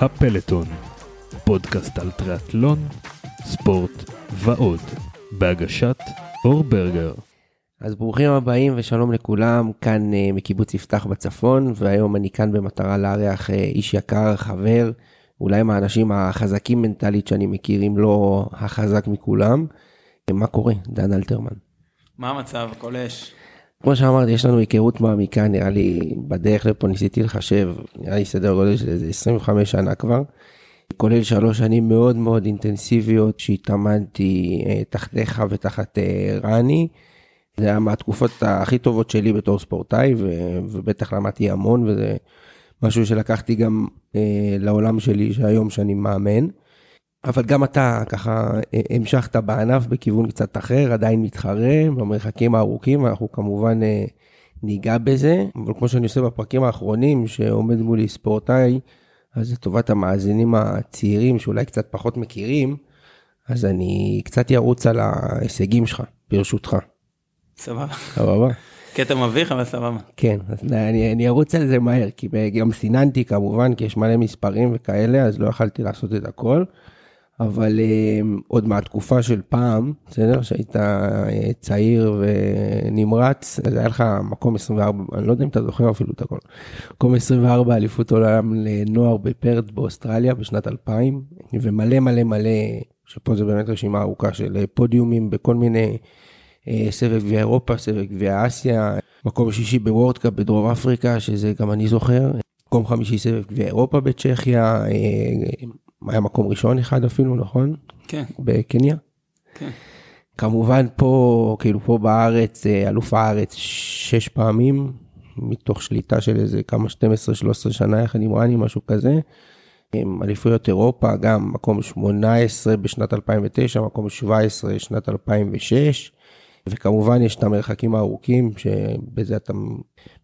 הפלטון, פודקאסט על טריאטלון, ספורט ועוד, בהגשת אור ברגר. אז ברוכים הבאים ושלום לכולם, כאן uh, מקיבוץ יפתח בצפון, והיום אני כאן במטרה לארח uh, איש יקר, חבר, אולי מהאנשים החזקים מנטלית שאני מכיר, אם לא החזק מכולם. מה קורה? דן אלתרמן. מה המצב? הכל אש. כמו שאמרתי, יש לנו היכרות מעמיקה, נראה לי, בדרך לפה ניסיתי לחשב, נראה לי סדר גודל של איזה 25 שנה כבר. כולל שלוש שנים מאוד מאוד אינטנסיביות שהתאמנתי אה, תחתיך ותחת אה, רני. זה היה מהתקופות הכי טובות שלי בתור ספורטאי, ו- ובטח למדתי המון, וזה משהו שלקחתי גם אה, לעולם שלי שהיום שאני מאמן. אבל גם אתה ככה אה, המשכת בענף בכיוון קצת אחר, עדיין מתחרה במרחקים הארוכים, אנחנו כמובן אה, ניגע בזה, אבל כמו שאני עושה בפרקים האחרונים, שעומד מולי ספורטאי, אז לטובת המאזינים הצעירים שאולי קצת פחות מכירים, אז אני קצת ארוץ על ההישגים שלך, ברשותך. סבבה. סבבה? קטע מביך אבל סבבה. כן, אז אני, אני ארוץ על זה מהר, כי גם סיננתי כמובן, כי יש מלא מספרים וכאלה, אז לא יכלתי לעשות את הכל. אבל uh, עוד מהתקופה של פעם, בסדר? שהיית uh, צעיר ונמרץ, אז היה לך מקום 24, אני לא יודע אם אתה זוכר אפילו את הכל, מקום 24 אליפות עולם לנוער בפרט באוסטרליה בשנת 2000, ומלא מלא מלא, שפה זה באמת רשימה ארוכה של פודיומים בכל מיני uh, סבב גביע אירופה, סבב גביע אסיה, מקום שישי בוורדקאפ בדרום אפריקה, שזה גם אני זוכר, מקום חמישי סבב גביע אירופה בצ'כיה, היה מקום ראשון אחד אפילו, נכון? כן. בקניה? כן. כמובן פה, כאילו פה בארץ, אה, אלוף הארץ שש פעמים, מתוך שליטה של איזה כמה 12-13 שנה יחד עם רני, משהו כזה. אליפויות אירופה, גם מקום 18 בשנת 2009, מקום 17 בשנת 2006. וכמובן יש את המרחקים הארוכים, שבזה אתה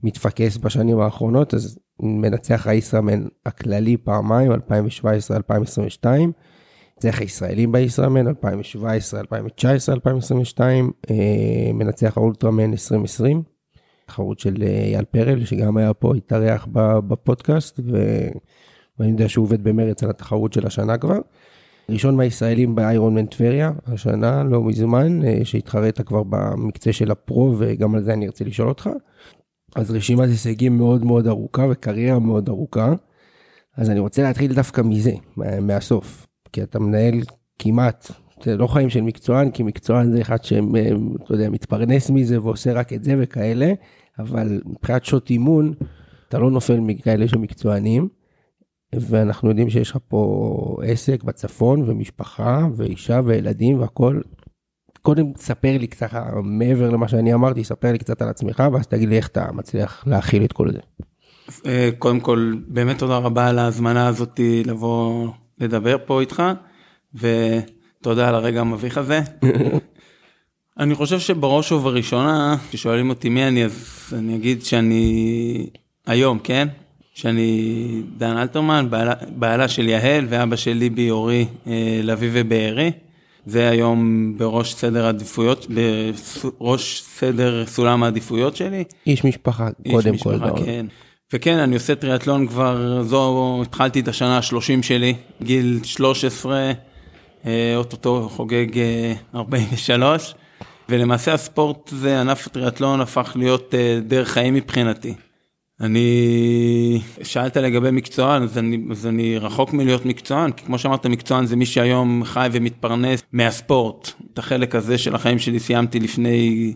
מתפקס בשנים האחרונות, אז מנצח הישראמן הכללי פעמיים, 2017-2022, מנצח הישראלים בישראמן, 2017, 2019, 2022, מנצח האולטרמן 2020, תחרות של אה, אייל פרל, שגם היה פה, התארח בפודקאסט, ואני יודע שהוא עובד במרץ על התחרות של השנה כבר. ראשון מהישראלים באיירון מן טבריה, השנה, לא מזמן, אה, שהתחרית כבר במקצה של הפרו, וגם על זה אני ארצה לשאול אותך. אז רשימת הישגים מאוד מאוד ארוכה וקריירה מאוד ארוכה. אז אני רוצה להתחיל דווקא מזה, מהסוף. כי אתה מנהל כמעט, זה לא חיים של מקצוען, כי מקצוען זה אחד שאתה יודע, מתפרנס מזה ועושה רק את זה וכאלה, אבל מבחינת שעות אימון, אתה לא נופל מכאלה שמקצוענים. ואנחנו יודעים שיש לך פה עסק בצפון ומשפחה ואישה וילדים והכל. קודם ספר לי קצת מעבר למה שאני אמרתי, ספר לי קצת על עצמך ואז תגיד לי איך אתה מצליח להכיל את כל זה. אה, קודם כל באמת תודה רבה על ההזמנה הזאת לבוא לדבר פה איתך ותודה על הרגע המביך הזה. אני חושב שבראש ובראשונה כששואלים אותי מי אני אז אני אגיד שאני היום כן שאני דן אלתרמן, בעלה, בעלה של יהל ואבא של ליבי אורי אה, לביא ובארי. זה היום בראש סדר עדיפויות, בראש סדר סולם העדיפויות שלי. איש משפחה, קודם איש כל. משפחה, כן. וכן, אני עושה טריאטלון כבר, זו, התחלתי את השנה ה-30 שלי, גיל 13, אה, אוטוטו חוגג אה, 43, ולמעשה הספורט זה, ענף הטריאטלון הפך להיות אה, דרך חיים מבחינתי. אני, שאלת לגבי מקצוען, אז אני, אז אני רחוק מלהיות מקצוען, כי כמו שאמרת, מקצוען זה מי שהיום חי ומתפרנס מהספורט. את החלק הזה של החיים שלי סיימתי לפני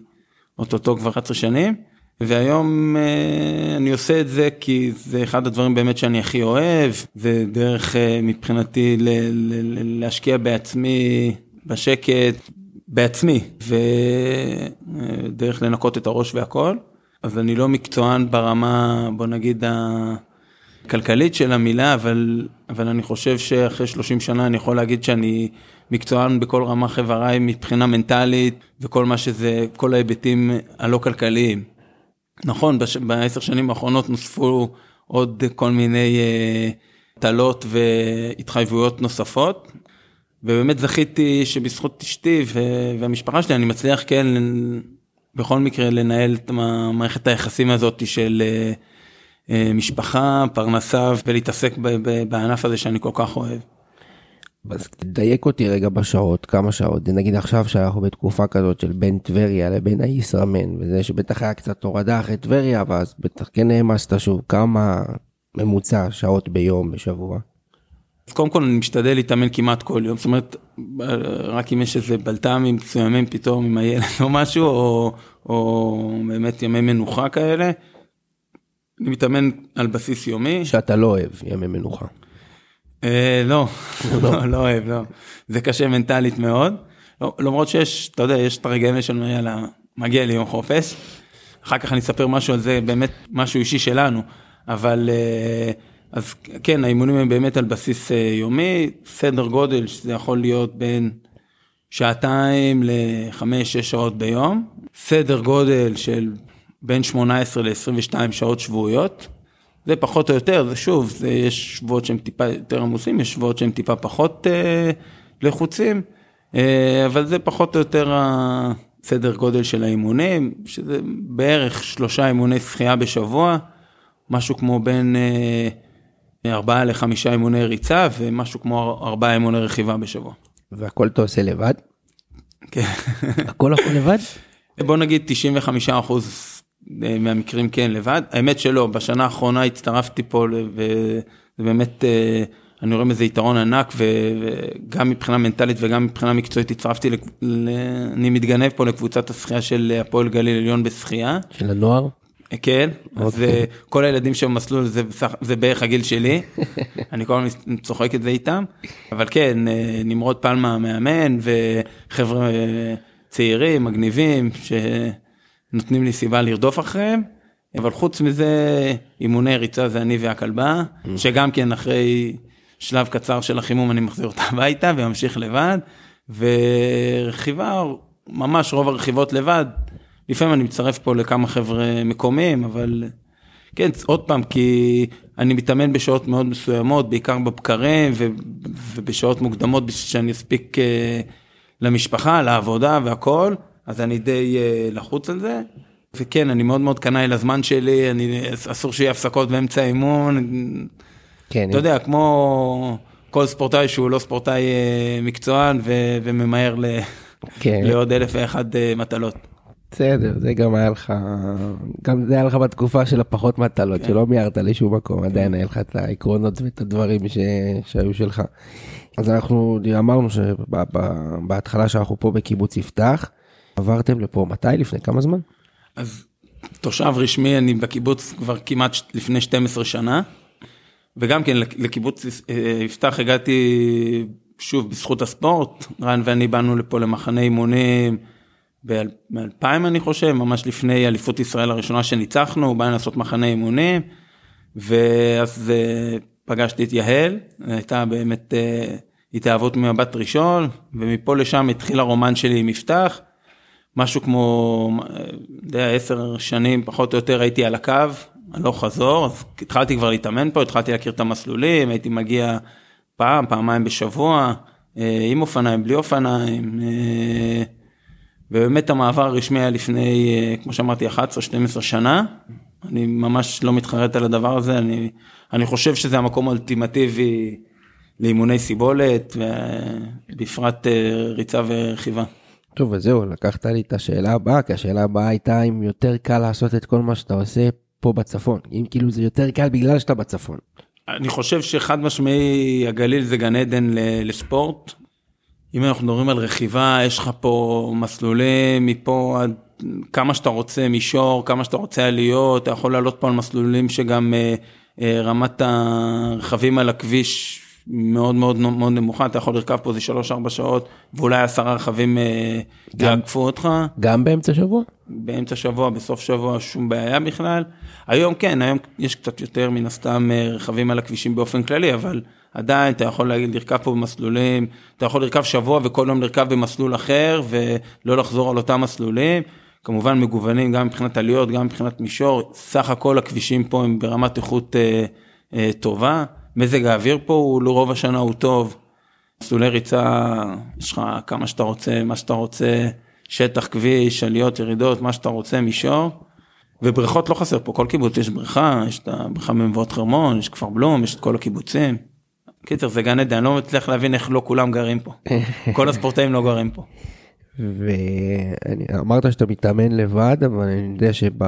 אוטוטו כבר 11 שנים, והיום אה, אני עושה את זה כי זה אחד הדברים באמת שאני הכי אוהב, זה דרך אה, מבחינתי ל, ל, ל, להשקיע בעצמי, בשקט, בעצמי, ודרך לנקות את הראש והכל. אז אני לא מקצוען ברמה, בוא נגיד, הכלכלית של המילה, אבל, אבל אני חושב שאחרי 30 שנה אני יכול להגיד שאני מקצוען בכל רמה חבריי מבחינה מנטלית וכל מה שזה, כל ההיבטים הלא כלכליים. נכון, בעשר שנים האחרונות נוספו עוד כל מיני טלות uh, והתחייבויות נוספות, ובאמת זכיתי שבזכות אשתי והמשפחה שלי אני מצליח כן בכל מקרה לנהל את מערכת היחסים הזאת של אה, משפחה, פרנסה ולהתעסק בענף הזה שאני כל כך אוהב. אז תדייק אותי רגע בשעות, כמה שעות, נגיד עכשיו שאנחנו בתקופה כזאת של בין טבריה לבין הישרמן, וזה שבטח היה קצת הורדה אחרי טבריה, ואז בטח כן העמסת שוב, כמה ממוצע שעות ביום, בשבוע? אז קודם כל אני משתדל להתאמן כמעט כל יום, זאת אומרת, רק אם יש איזה בלת"מים מסוימים פתאום עם הילד או משהו, או, או באמת ימי מנוחה כאלה. אני מתאמן על בסיס יומי. שאתה לא אוהב ימי מנוחה. אה, לא, לא, לא אוהב, לא. זה קשה מנטלית מאוד. לא, למרות שיש, אתה יודע, יש את הרגעים האלה של יאללה, מגיע לי יום חופש. אחר כך אני אספר משהו על זה, באמת משהו אישי שלנו. אבל אה, אז כן, האימונים הם באמת על בסיס אה, יומי, סדר גודל שזה יכול להיות בין שעתיים לחמש-שש שעות ביום, סדר גודל של בין 18 ל-22 שעות שבועיות. זה פחות או יותר, זה שוב, זה יש שבועות שהם טיפה יותר עמוסים, יש שבועות שהם טיפה פחות אה, לחוצים, אה, אבל זה פחות או יותר הסדר גודל של האימונים, שזה בערך שלושה אימוני שחייה בשבוע, משהו כמו בין אה, ארבעה לחמישה אימוני ריצה ומשהו כמו ארבעה אימוני רכיבה בשבוע. והכל אתה עושה לבד? כן. הכל הכל לבד? בוא נגיד 95 אחוז אה, מהמקרים כן לבד, האמת שלא, בשנה האחרונה הצטרפתי פה וזה באמת, אה, אני רואה איזה יתרון ענק וגם מבחינה מנטלית וגם מבחינה מקצועית הצטרפתי, אני מתגנב פה לקבוצת השחייה של הפועל גליל עליון בשחייה. של הנוער? כן, אז אוקיי. כל הילדים שבמסלול זה, זה בערך הגיל שלי, אני כל הזמן צוחק את זה איתם, אבל כן, אה, נמרוד פלמה מאמן וחבר'ה צעירים, מגניבים, ש... נותנים לי סיבה לרדוף אחריהם, אבל חוץ מזה, אימוני ריצה זה אני והכלבה, mm. שגם כן אחרי שלב קצר של החימום אני מחזיר אותה הביתה וממשיך לבד, ורכיבה, ממש רוב הרכיבות לבד, לפעמים אני מצטרף פה לכמה חבר'ה מקומיים, אבל כן, עוד פעם, כי אני מתאמן בשעות מאוד מסוימות, בעיקר בבקרים ובשעות מוקדמות בשביל שאני אספיק uh, למשפחה, לעבודה והכל. אז אני די uh, לחוץ על זה. וכן, אני מאוד מאוד קנאי לזמן שלי, אני, אסור שיהיה הפסקות באמצע האימון. כן. אתה יודע, כמו כל ספורטאי שהוא לא ספורטאי uh, מקצוען ו, וממהר ל, כן. לעוד אלף ואחד uh, מטלות. בסדר, זה גם היה לך, גם זה היה לך בתקופה של הפחות מטלות, כן. שלא מיהרת לשום מקום, עדיין היה לך את העקרונות ואת הדברים ש... שהיו שלך. אז אנחנו אמרנו שבהתחלה שאנחנו פה בקיבוץ יפתח, עברתם לפה מתי? לפני כמה זמן? אז תושב רשמי, אני בקיבוץ כבר כמעט לפני 12 שנה, וגם כן לקיבוץ אה, יפתח הגעתי שוב בזכות הספורט, רן ואני באנו לפה למחנה אימונים ב-2000 אני חושב, ממש לפני אליפות ישראל הראשונה שניצחנו, באנו לעשות מחנה אימונים, ואז אה, פגשתי את יהל, הייתה באמת אה, התאהבות ממבט ראשון, ומפה לשם התחיל הרומן שלי עם יפתח. משהו כמו, יודע, עשר שנים פחות או יותר הייתי על הקו, הלוך חזור, אז התחלתי כבר להתאמן פה, התחלתי להכיר את המסלולים, הייתי מגיע פעם, פעמיים בשבוע, אה, עם אופניים, בלי אופניים, אה, ובאמת המעבר הרשמי היה לפני, אה, כמו שאמרתי, 11-12 שנה. אני ממש לא מתחרט על הדבר הזה, אני, אני חושב שזה המקום האולטימטיבי לאימוני סיבולת, ובפרט ריצה ורכיבה. טוב, אז זהו, לקחת לי את השאלה הבאה, כי השאלה הבאה הייתה אם יותר קל לעשות את כל מה שאתה עושה פה בצפון, אם כאילו זה יותר קל בגלל שאתה בצפון. אני חושב שחד משמעי הגליל זה גן עדן לספורט. אם אנחנו מדברים על רכיבה, יש לך פה מסלולים מפה עד כמה שאתה רוצה מישור, כמה שאתה רוצה עליות, אתה יכול לעלות פה על מסלולים שגם אה, אה, רמת הרכבים על הכביש מאוד מאוד מאוד נמוכה, אתה יכול לרכב פה איזה 3-4 שעות, ואולי עשרה רכבים אה, יעקפו אותך. גם באמצע שבוע? באמצע שבוע, בסוף שבוע, שום בעיה בכלל. היום כן, היום יש קצת יותר מן הסתם רכבים על הכבישים באופן כללי, אבל עדיין אתה יכול לרכב פה במסלולים, אתה יכול לרכב שבוע וכל יום לרכב במסלול אחר, ולא לחזור על אותם מסלולים. כמובן מגוונים גם מבחינת עליות, גם מבחינת מישור, סך הכל הכבישים פה הם ברמת איכות אה, אה, טובה. מזג האוויר פה הוא לרוב השנה הוא טוב. מסלולי ריצה, יש לך כמה שאתה רוצה, מה שאתה רוצה, שטח כביש, עליות, ירידות, מה שאתה רוצה, מישור. ובריכות לא חסר פה, כל קיבוץ יש בריכה, יש את הבריכה במבואות חרמון, יש כפר בלום, יש את כל הקיבוצים. קיצר זה גן עדן, אני לא מצליח להבין איך לא כולם גרים פה. כל הספורטאים לא גרים פה. ואמרת שאתה מתאמן לבד, אבל אני יודע שב...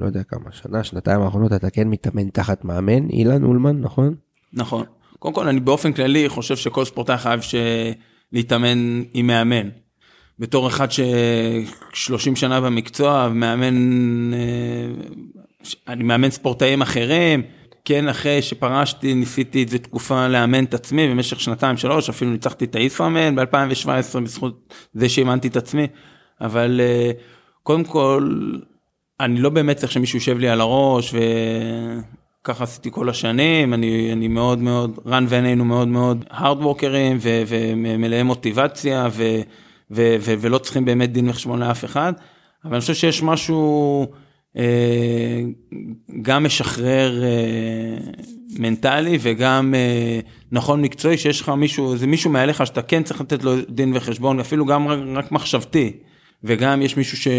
לא יודע כמה, שנה, שנתיים האחרונות אתה כן מתאמן תחת מאמן, אילן אולמן, נכון? נכון. קודם כל אני באופן כללי חושב שכל ספורטאי חייב להתאמן עם מאמן. בתור אחד ש-30 שנה במקצוע, מאמן, אה, אני מאמן ספורטאים אחרים, כן, אחרי שפרשתי ניסיתי איזה תקופה לאמן את עצמי במשך שנתיים שלוש, אפילו ניצחתי את הישראמן ב-2017 בזכות זה שאימנתי את עצמי, אבל אה, קודם כל, אני לא באמת צריך שמישהו יושב לי על הראש וככה עשיתי כל השנים, אני, אני מאוד מאוד, רן ואני מאוד מאוד הארדוורקרים ומלאי מוטיבציה ו, ו, ו, ולא צריכים באמת דין וחשבון לאף אחד, אבל אני חושב שיש משהו... אה, גם משחרר אה, מנטלי וגם אה, נכון מקצועי שיש לך מישהו, זה מישהו מעליך שאתה כן צריך לתת לו דין וחשבון, אפילו גם רק, מחשבתי, וגם יש מישהו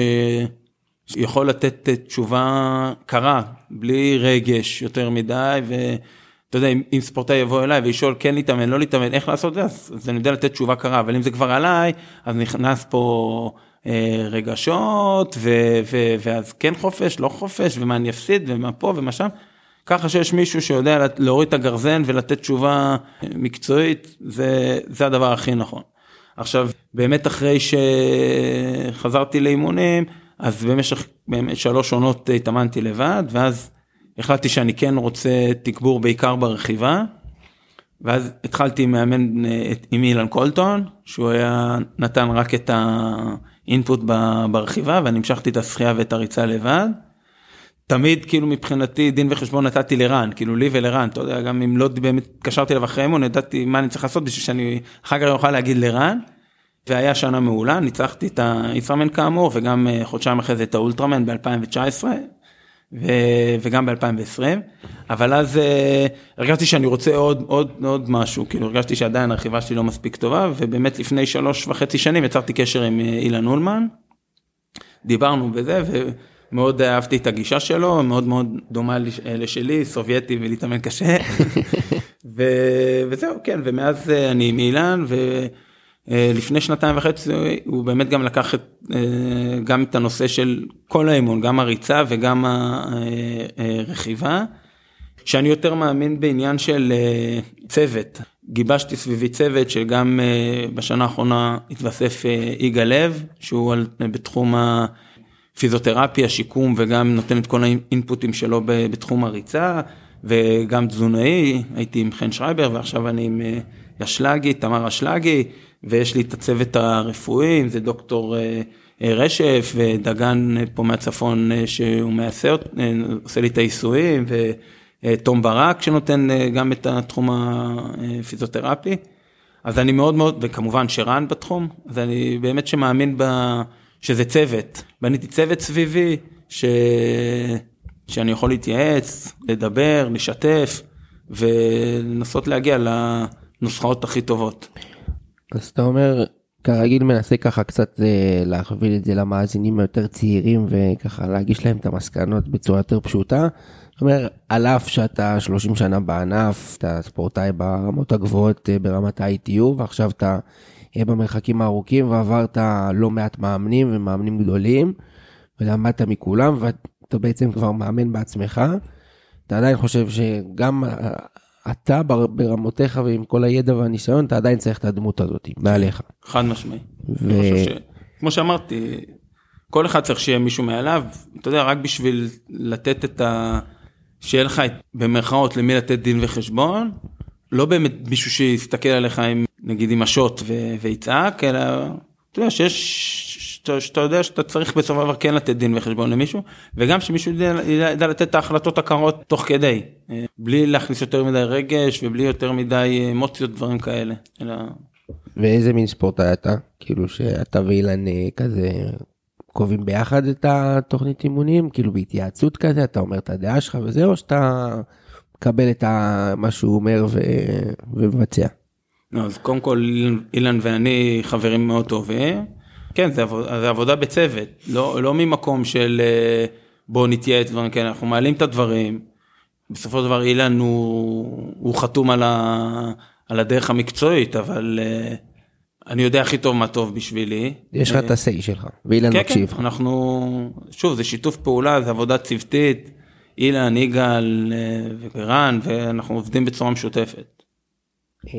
שיכול לתת תשובה קרה, בלי רגש יותר מדי, ואתה יודע, אם, ספורטאי יבוא אליי וישאול כן להתאמן, לא להתאמן, איך לעשות את זה, אז אני יודע לתת תשובה קרה, אבל אם זה כבר עליי, אז נכנס פה... אה, רגשות ו, ו, ואז כן חופש לא חופש ומה אני אפסיד ומה פה ומה שם. ככה שיש מישהו שיודע להוריד את הגרזן ולתת תשובה מקצועית זה זה הדבר הכי נכון. עכשיו באמת אחרי שחזרתי לאימונים אז במשך באמת שלוש עונות התאמנתי לבד ואז החלטתי שאני כן רוצה תגבור בעיקר ברכיבה. ואז התחלתי עם מאמן אה, עם אילן קולטון שהוא היה נתן רק את ה... אינפוט ברכיבה ואני המשכתי את השחייה ואת הריצה לבד. תמיד כאילו מבחינתי דין וחשבון נתתי לרן כאילו לי ולרן אתה יודע גם אם לא באמת התקשרתי אליו אחרי אימון ידעתי מה אני צריך לעשות בשביל שאני אחר כך אוכל להגיד לרן. והיה שנה מעולה ניצחתי את הישראמן כאמור וגם אה, חודשיים אחרי זה את האולטרמן ב2019 ו... וגם ב-2020, אבל אז uh, הרגשתי שאני רוצה עוד, עוד, עוד משהו, כאילו הרגשתי שעדיין הרכיבה שלי לא מספיק טובה, ובאמת לפני שלוש וחצי שנים יצרתי קשר עם uh, אילן אולמן, דיברנו בזה, ומאוד אהבתי את הגישה שלו, מאוד מאוד דומה לשלי, סובייטי ולהתאמן קשה, ו... וזהו, כן, ומאז אני עם אילן, ו... אה, לפני שנתיים וחצי הוא באמת גם לקח את, אה, גם את הנושא של כל האימון, גם הריצה וגם הרכיבה, שאני יותר מאמין בעניין של אה, צוות. גיבשתי סביבי צוות שגם בשנה האחרונה התווסף יגאל לב, שהוא בתחום הפיזיותרפיה, שיקום וגם נותן את כל האינפוטים שלו בתחום הריצה, וגם תזונאי, הייתי עם חן שרייבר ועכשיו אני עם אשלגי, תמר אשלגי. ויש לי את הצוות הרפואי, אם זה דוקטור אה, אה, רשף ודגן אה, פה מהצפון שהוא מעשה, עושה לי את העיסויים, ותום ברק שנותן גם את התחום הפיזיותרפי. אז אני מאוד מאוד, וכמובן שרן בתחום, אז אני באמת שמאמין ב... שזה צוות. בניתי צוות סביבי, ש... שאני יכול להתייעץ, לדבר, לשתף, ולנסות להגיע לנוסחאות הכי טובות. אז אתה אומר, כרגיל מנסה ככה קצת אה, להכווין את זה למאזינים היותר צעירים וככה להגיש להם את המסקנות בצורה יותר פשוטה. זאת אומרת, על אף שאתה 30 שנה בענף, אתה ספורטאי ברמות הגבוהות אה, ברמת ה-ITU ועכשיו אתה אה, במרחקים הארוכים ועברת לא מעט מאמנים ומאמנים גדולים ולמדת מכולם ואתה בעצם כבר מאמן בעצמך. אתה עדיין חושב שגם אתה ברמותיך ועם כל הידע והניסיון, אתה עדיין צריך את הדמות הזאת מעליך. חד משמעי. ו... ש... כמו שאמרתי, כל אחד צריך שיהיה מישהו מעליו, אתה יודע, רק בשביל לתת את ה... שיהיה לך במרכאות למי לתת דין וחשבון, לא באמת מישהו שיסתכל עליך עם, נגיד עם השוט ו... ויצעק, אלא אתה יודע שיש שאתה, שאתה יודע שאתה צריך בסופו של דבר כן לתת דין וחשבון למישהו, וגם שמישהו ידע, ידע לתת את ההחלטות הקרות תוך כדי, אה, בלי להכניס יותר מדי רגש ובלי יותר מדי אמוציות, דברים כאלה. אלא... ואיזה מין ספורטאי אתה? כאילו שאתה ואילן כזה קובעים ביחד את התוכנית אימונים, כאילו בהתייעצות כזה, אתה אומר את הדעה שלך וזה, או שאתה מקבל את מה שהוא אומר ו... ומבצע? לא, אז קודם כל אילן ואני חברים מאוד טובים. כן, זה עבודה, זה עבודה בצוות, לא, לא ממקום של uh, בוא נתייעץ דברים כאלה, אנחנו מעלים את הדברים. בסופו של דבר אילן הוא, הוא חתום על, ה, על הדרך המקצועית, אבל uh, אני יודע הכי טוב מה טוב בשבילי. יש לך את ה-say שלך, ואילן כן, מקשיב. כן, אנחנו, שוב, זה שיתוף פעולה, זה עבודה צוותית, אילן, יגאל אה, ורן, ואנחנו עובדים בצורה משותפת.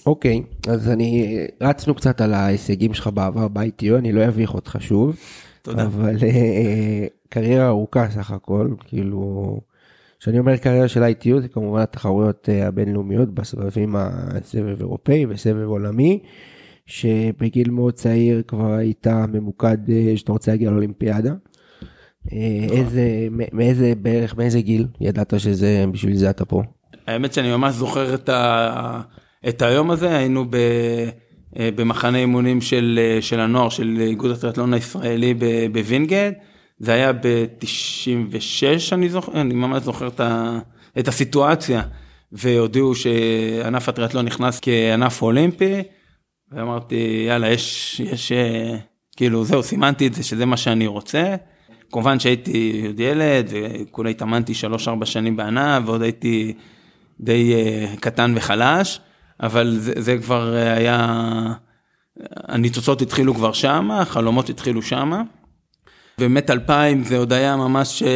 אוקיי, אז אני, רצנו קצת על ההישגים שלך בעבר ב-ITO, אני לא אביך אותך שוב. תודה. אבל אה, קריירה ארוכה סך הכל, כאילו, כשאני אומר קריירה של ITU זה כמובן התחרויות אה, הבינלאומיות בסבבים הסבב אירופאי וסבב עולמי, שבגיל מאוד צעיר כבר היית ממוקד אה, שאתה רוצה להגיע לאולימפיאדה. אה, איזה, מאיזה בערך, מאיזה גיל ידעת שזה, בשביל זה אתה פה? האמת שאני ממש זוכר את, ה... את היום הזה, היינו ב... אה, במחנה אימונים של, אה, של הנוער של איגוד הטריאטלון הישראלי בווינגייט, זה היה ב-96 אני זוכר, אני ממש זוכר את, ה... את הסיטואציה, והודיעו שענף הטריאטלון נכנס כענף אולימפי, ואמרתי יאללה יש, יש, אה, כאילו זהו סימנתי את זה שזה מה שאני רוצה. כמובן שהייתי עוד ילד וכולי התאמנתי 3-4 שנים בענף ועוד הייתי די קטן וחלש, אבל זה, זה כבר אה, היה, הניצוצות התחילו כבר שמה, החלומות התחילו שמה. באמת 2000 זה עוד היה ממש uh,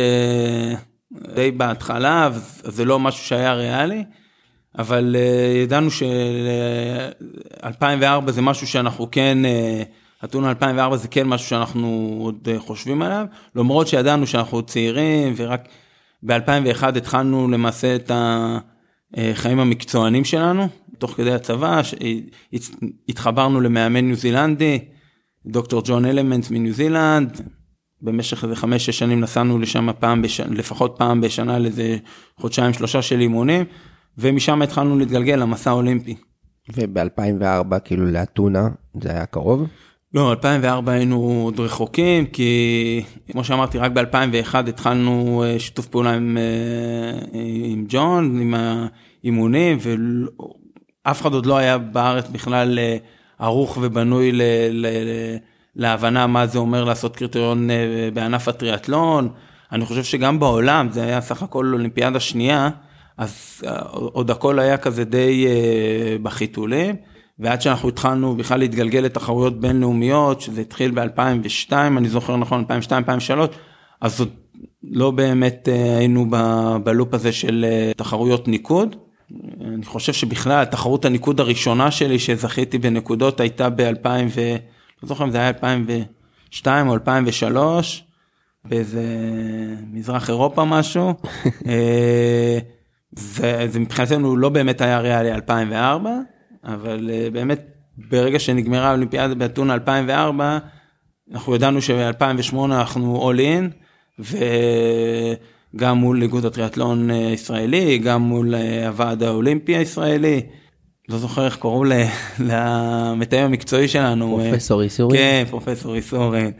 די בהתחלה, זה לא משהו שהיה ריאלי, אבל uh, ידענו ש-2004 זה משהו שאנחנו כן, אתונה 2004 זה כן משהו שאנחנו עוד חושבים עליו, למרות שידענו שאנחנו צעירים ורק ב-2001 התחלנו למעשה את החיים המקצוענים שלנו, תוך כדי הצבא, ש- התחברנו למאמן ניו זילנדי, דוקטור ג'ון אלמנטס מניו זילנד, במשך איזה חמש שש שנים נסענו לשם פעם בשנה, לפחות פעם בשנה לאיזה חודשיים שלושה של אימונים, ומשם התחלנו להתגלגל למסע האולימפי. וב-2004 כאילו לאתונה זה היה קרוב? לא, 2004 היינו עוד רחוקים, כי כמו שאמרתי, רק ב-2001 התחלנו אה, שיתוף פעולה עם, אה, עם ג'ון, עם האימונים, ואף אחד עוד לא היה בארץ בכלל אה, ערוך ובנוי ל, ל, ל, להבנה מה זה אומר לעשות קריטריון בענף הטריאטלון. אני חושב שגם בעולם, זה היה סך הכל אולימפיאדה שנייה, אז עוד הכל היה כזה די בחיתולים. ועד שאנחנו התחלנו בכלל להתגלגל לתחרויות בינלאומיות, שזה התחיל ב-2002, אני זוכר נכון, 2002-2003, אז עוד לא באמת אה, היינו ב- בלופ הזה של אה, תחרויות ניקוד. אני חושב שבכלל תחרות הניקוד הראשונה שלי שזכיתי בנקודות הייתה ב-2000 ו... לא זוכר אם זה היה 2002 או 2003, באיזה מזרח אירופה משהו. אה, זה, זה מבחינתנו לא באמת היה ריאלי 2004, אבל uh, באמת ברגע שנגמרה האולימפיאדה באתונה 2004, אנחנו ידענו שב-2008 אנחנו all in, וגם מול איגוד הטריאטלון הישראלי, גם מול uh, הוועד האולימפי הישראלי. לא זוכר איך קראו למתאם המקצועי שלנו. אה, פרופסור איסורי? כן, פרופסור איסורי.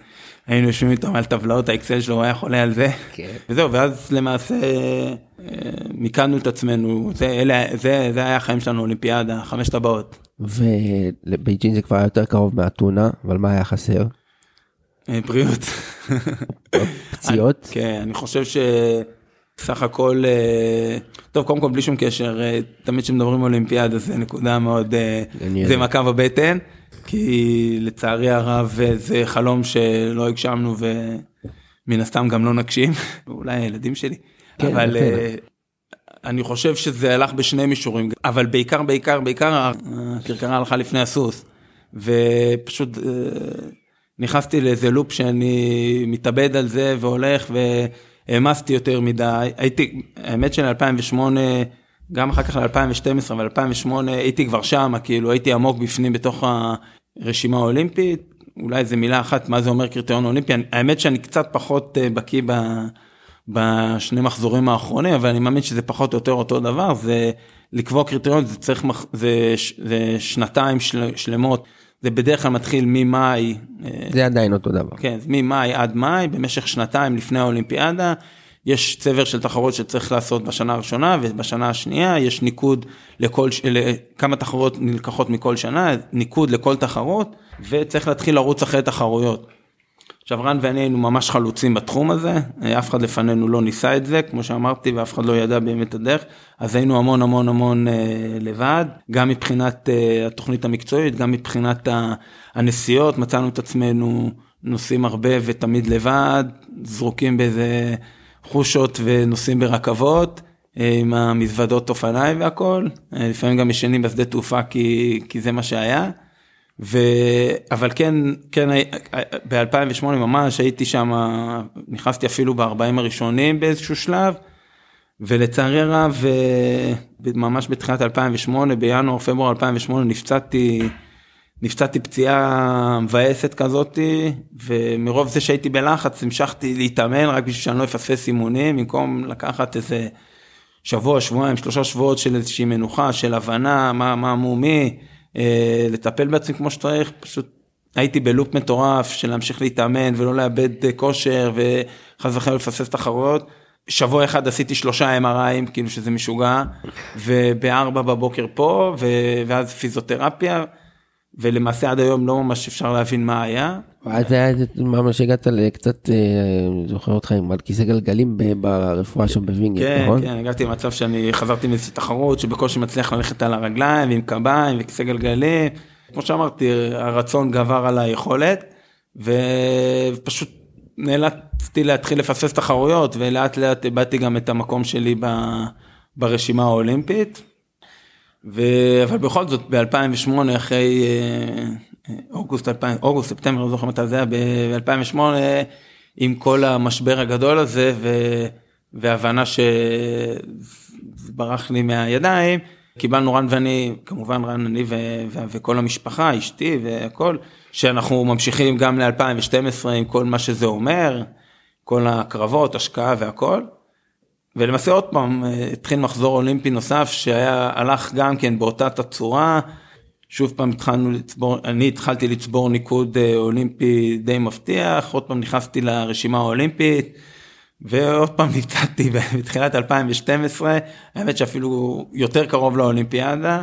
היינו יושבים איתו על טבלאות האקסל שלו, הוא היה חולה על זה. כן. וזהו, ואז למעשה אה, מיקדנו את עצמנו, זה, אלה, זה, זה היה החיים שלנו, אולימפיאדה, חמש טבעות. ולבייג'ין זה כבר היה יותר קרוב מאתונה, אבל מה היה חסר? אה, בריאות. פציעות? כן, אני חושב שסך הכל, אה, טוב, קודם כל בלי שום קשר, תמיד כשמדברים אולימפיאדה זה נקודה מאוד, אני זה. מכה בבטן, כי לצערי הרב אה, זה חלום שלא הגשמנו ומן הסתם גם לא נגשים, אולי הילדים שלי, כן, אבל כן. אה, אני חושב שזה הלך בשני מישורים, אבל בעיקר, בעיקר, בעיקר הכרכרה הלכה לפני הסוס, ופשוט אה, נכנסתי לאיזה לופ שאני מתאבד על זה והולך והעמסתי יותר מדי, הייתי, האמת של 2008, גם אחר כך ל-2012, אבל 2008 הייתי כבר שם, כאילו הייתי עמוק בפנים בתוך הרשימה האולימפית, אולי איזה מילה אחת מה זה אומר קריטריון אולימפי, האמת שאני קצת פחות אה, בקיא ב... בשני מחזורים האחרונים, אבל אני מאמין שזה פחות או יותר אותו דבר, זה לקבוע קריטריון, זה צריך, מח- זה, ש- זה שנתיים של, שלמות, זה בדרך כלל מתחיל ממאי, אה, זה עדיין אותו דבר. כן, ממאי עד מאי, במשך שנתיים לפני האולימפיאדה, יש צבר של תחרות שצריך לעשות בשנה הראשונה ובשנה השנייה, יש ניקוד לכל, לכמה תחרות נלקחות מכל שנה, ניקוד לכל תחרות, וצריך להתחיל לרוץ אחרי תחרויות. עכשיו רן ואני היינו ממש חלוצים בתחום הזה, אף אחד לפנינו לא ניסה את זה, כמו שאמרתי, ואף אחד לא ידע באמת הדרך, אז היינו המון המון המון אה, לבד, גם מבחינת אה, התוכנית המקצועית, גם מבחינת הנסיעות, מצאנו את עצמנו נוסעים הרבה ותמיד לבד, זרוקים באיזה חושות ונוסעים ברכבות. אה, עם המזוודות אופניים והכל, אה, לפעמים גם ישנים בשדה תעופה כי, כי זה מה שהיה. ו... אבל כן, כן, ב-2008 ממש הייתי שם, נכנסתי אפילו ב-40 הראשונים באיזשהו שלב, ולצערי הרב, אה, ממש בתחילת 2008, בינואר, פברואר 2008, נפצעתי, נפצעתי פציעה מבאסת כזאתי, ומרוב זה שהייתי בלחץ המשכתי להתאמן רק בשביל שאני לא אפספס אימונים, במקום לקחת איזה שבוע, שבועיים, שלושה שבועות של איזושהי מנוחה, של הבנה, מה, מה מומי. אה, לטפל בעצמי כמו שצריך, פשוט הייתי בלופ מטורף של להמשיך להתאמן ולא לאבד אה, כושר וחס וחלילה לפספס תחרויות. שבוע אחד עשיתי שלושה MRIים כאילו שזה משוגע ובארבע בבוקר פה ואז פיזיותרפיה ולמעשה עד היום לא ממש אפשר להבין מה היה. אז היה ממש הגעת לקצת, אה, זוכר אותך עם על כיסא גלגלים ברפואה שם בווינגר, כן, נכון? כן, הגעתי למצב שאני חזרתי מאיזושהי תחרות שבקושי מצליח ללכת על הרגליים ועם קביים וכיסא גלגלים. כמו שאמרתי, הרצון גבר על היכולת ופשוט נאלצתי להתחיל לפספס תחרויות ולאט לאט איבדתי גם את המקום שלי ברשימה האולימפית. ו... אבל בכל זאת ב-2008 אחרי אה, אוגוסט 2000 אוגוסט ספטמבר לא זוכר מתי זה היה ב-2008 עם כל המשבר הגדול הזה ו... והבנה שברח לי מהידיים קיבלנו רן ואני כמובן רן אני ו... ו... וכל המשפחה אשתי והכל שאנחנו ממשיכים גם ל-2012 עם כל מה שזה אומר כל הקרבות השקעה והכל. ולמעשה עוד פעם אה, התחיל מחזור אולימפי נוסף שהיה הלך גם כן באותה תצורה. שוב פעם התחלנו לצבור, אני התחלתי לצבור ניקוד אה, אולימפי די מבטיח, עוד פעם נכנסתי לרשימה האולימפית ועוד פעם נפצעתי בתחילת 2012, האמת שאפילו יותר קרוב לאולימפיאדה,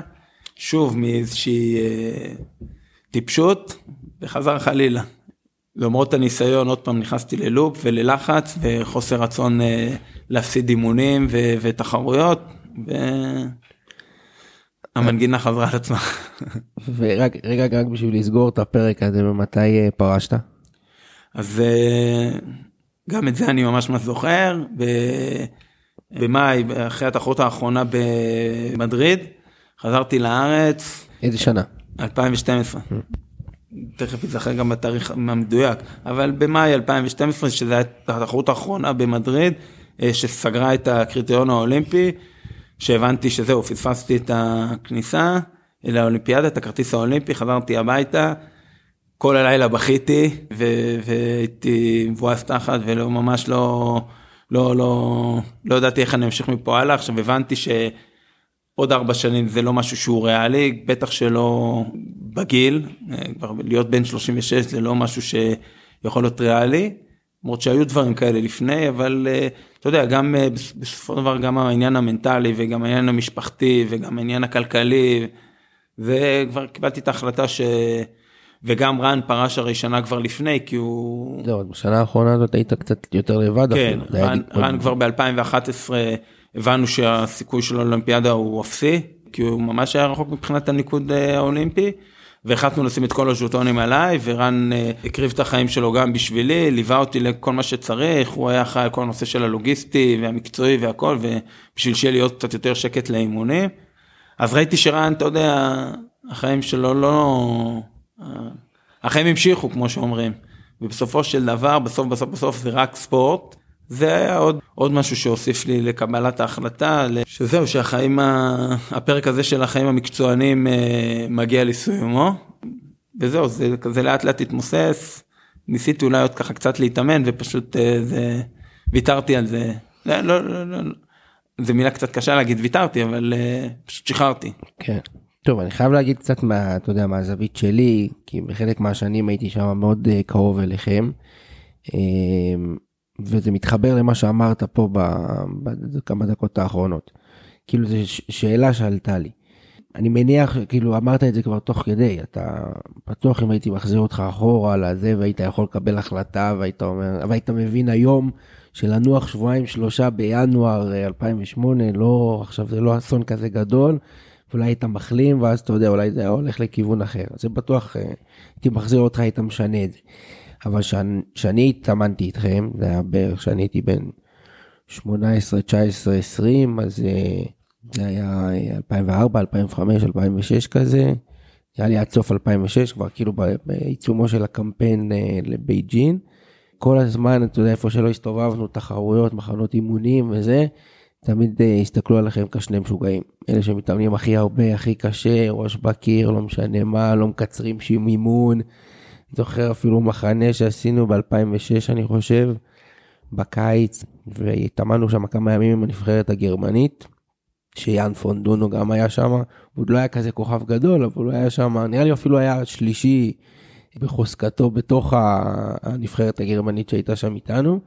שוב מאיזושהי אה, טיפשות וחזר חלילה. למרות הניסיון עוד פעם נכנסתי ללופ וללחץ וחוסר רצון אה, להפסיד אימונים ו- ותחרויות והמנגינה חזרה על עצמה. ורק רגע רק בשביל לסגור את הפרק הזה מתי אה, פרשת? אז אה, גם את זה אני ממש ממש זוכר במאי אחרי התחרות האחרונה במדריד חזרתי לארץ. איזה שנה? 2012. תכף ייזכר גם בתאריך המדויק, אבל במאי 2012, שזו הייתה התחרות האחרונה במדריד, אה, שסגרה את הקריטריון האולימפי, שהבנתי שזהו, פספסתי את הכניסה לאולימפיאדה, את הכרטיס האולימפי, חזרתי הביתה, כל הלילה בכיתי, והייתי מבואס תחת, ולא ממש לא, לא, לא, לא ידעתי איך אני אמשיך מפה הלאה, עכשיו הבנתי ש... עוד ארבע שנים זה לא משהו שהוא ריאלי, בטח שלא בגיל, כבר להיות בן 36 זה לא משהו שיכול להיות ריאלי, למרות שהיו דברים כאלה לפני, אבל אה, אתה יודע, גם אה, בסופו של דבר גם העניין המנטלי וגם העניין המשפחתי וגם העניין הכלכלי, וכבר קיבלתי את ההחלטה ש... וגם רן פרש הרי שנה כבר לפני כי הוא... זהו, בשנה האחרונה הזאת היית קצת יותר לבד כן, אפילו. רן, רן כבר ב-2011 הבנו שהסיכוי של האולימפיאדה הוא אפסי, כי הוא ממש היה רחוק מבחינת הניקוד אה, האולימפי. והחלטנו לשים את כל הז'וטונים עליי ורן אה, הקריב את החיים שלו גם בשבילי ליווה אותי לכל מה שצריך הוא היה אחראי על כל הנושא של הלוגיסטי והמקצועי והכל ובשביל שיהיה להיות קצת יותר שקט לאימונים. אז ראיתי שרן אתה יודע החיים שלו לא אה, החיים המשיכו כמו שאומרים ובסופו של דבר בסוף בסוף בסוף זה רק ספורט זה היה עוד, עוד משהו שהוסיף לי לקבלת ההחלטה, שזהו, שהחיים, הפרק הזה של החיים המקצוענים אה, מגיע לסיומו, וזהו, זה כזה לאט לאט התמוסס, ניסיתי אולי עוד ככה קצת להתאמן ופשוט אה, זה, ויתרתי על זה, לא, לא, לא, לא, זה מילה קצת קשה להגיד ויתרתי, אבל אה, פשוט שחררתי. כן. טוב, אני חייב להגיד קצת מה, אתה יודע, מהזווית שלי, כי בחלק מהשנים הייתי שם מאוד קרוב אליכם. וזה מתחבר למה שאמרת פה בכמה דקות האחרונות. כאילו זו שאלה שעלתה לי. אני מניח, כאילו אמרת את זה כבר תוך כדי, אתה בטוח אם הייתי מחזיר אותך אחורה לזה והיית יכול לקבל החלטה והיית אומר, והיית מבין היום שלנוח שבועיים שלושה בינואר 2008, אה, לא, עכשיו זה לא אסון כזה גדול, אולי היית מחלים ואז אתה יודע, אולי זה היה הולך לכיוון אחר. זה בטוח, אה, הייתי מחזיר אותך, היית משנה את זה. אבל כשאני התאמנתי איתכם, זה היה בערך כשאני הייתי בן 18, 19, 20, אז אה, זה היה 2004, 2005, 2006 כזה. נראה לי עד סוף 2006, כבר כאילו בעיצומו של הקמפיין אה, לבייג'ין. כל הזמן, אתה יודע, איפה שלא הסתובבנו, תחרויות, מחנות אימונים וזה, תמיד uh, הסתכלו עליכם כשני משוגעים. אלה שמתאמנים הכי הרבה, הכי קשה, ראש בקיר, לא משנה מה, לא מקצרים שום אימון. זוכר אפילו מחנה שעשינו ב-2006, אני חושב, בקיץ, והתאמנו שם כמה ימים עם הנבחרת הגרמנית. שיאן פונדונו גם היה שם, הוא עוד לא היה כזה כוכב גדול, אבל הוא היה שם, נראה לי אפילו היה שלישי בחוזקתו בתוך הנבחרת הגרמנית שהייתה שם איתנו.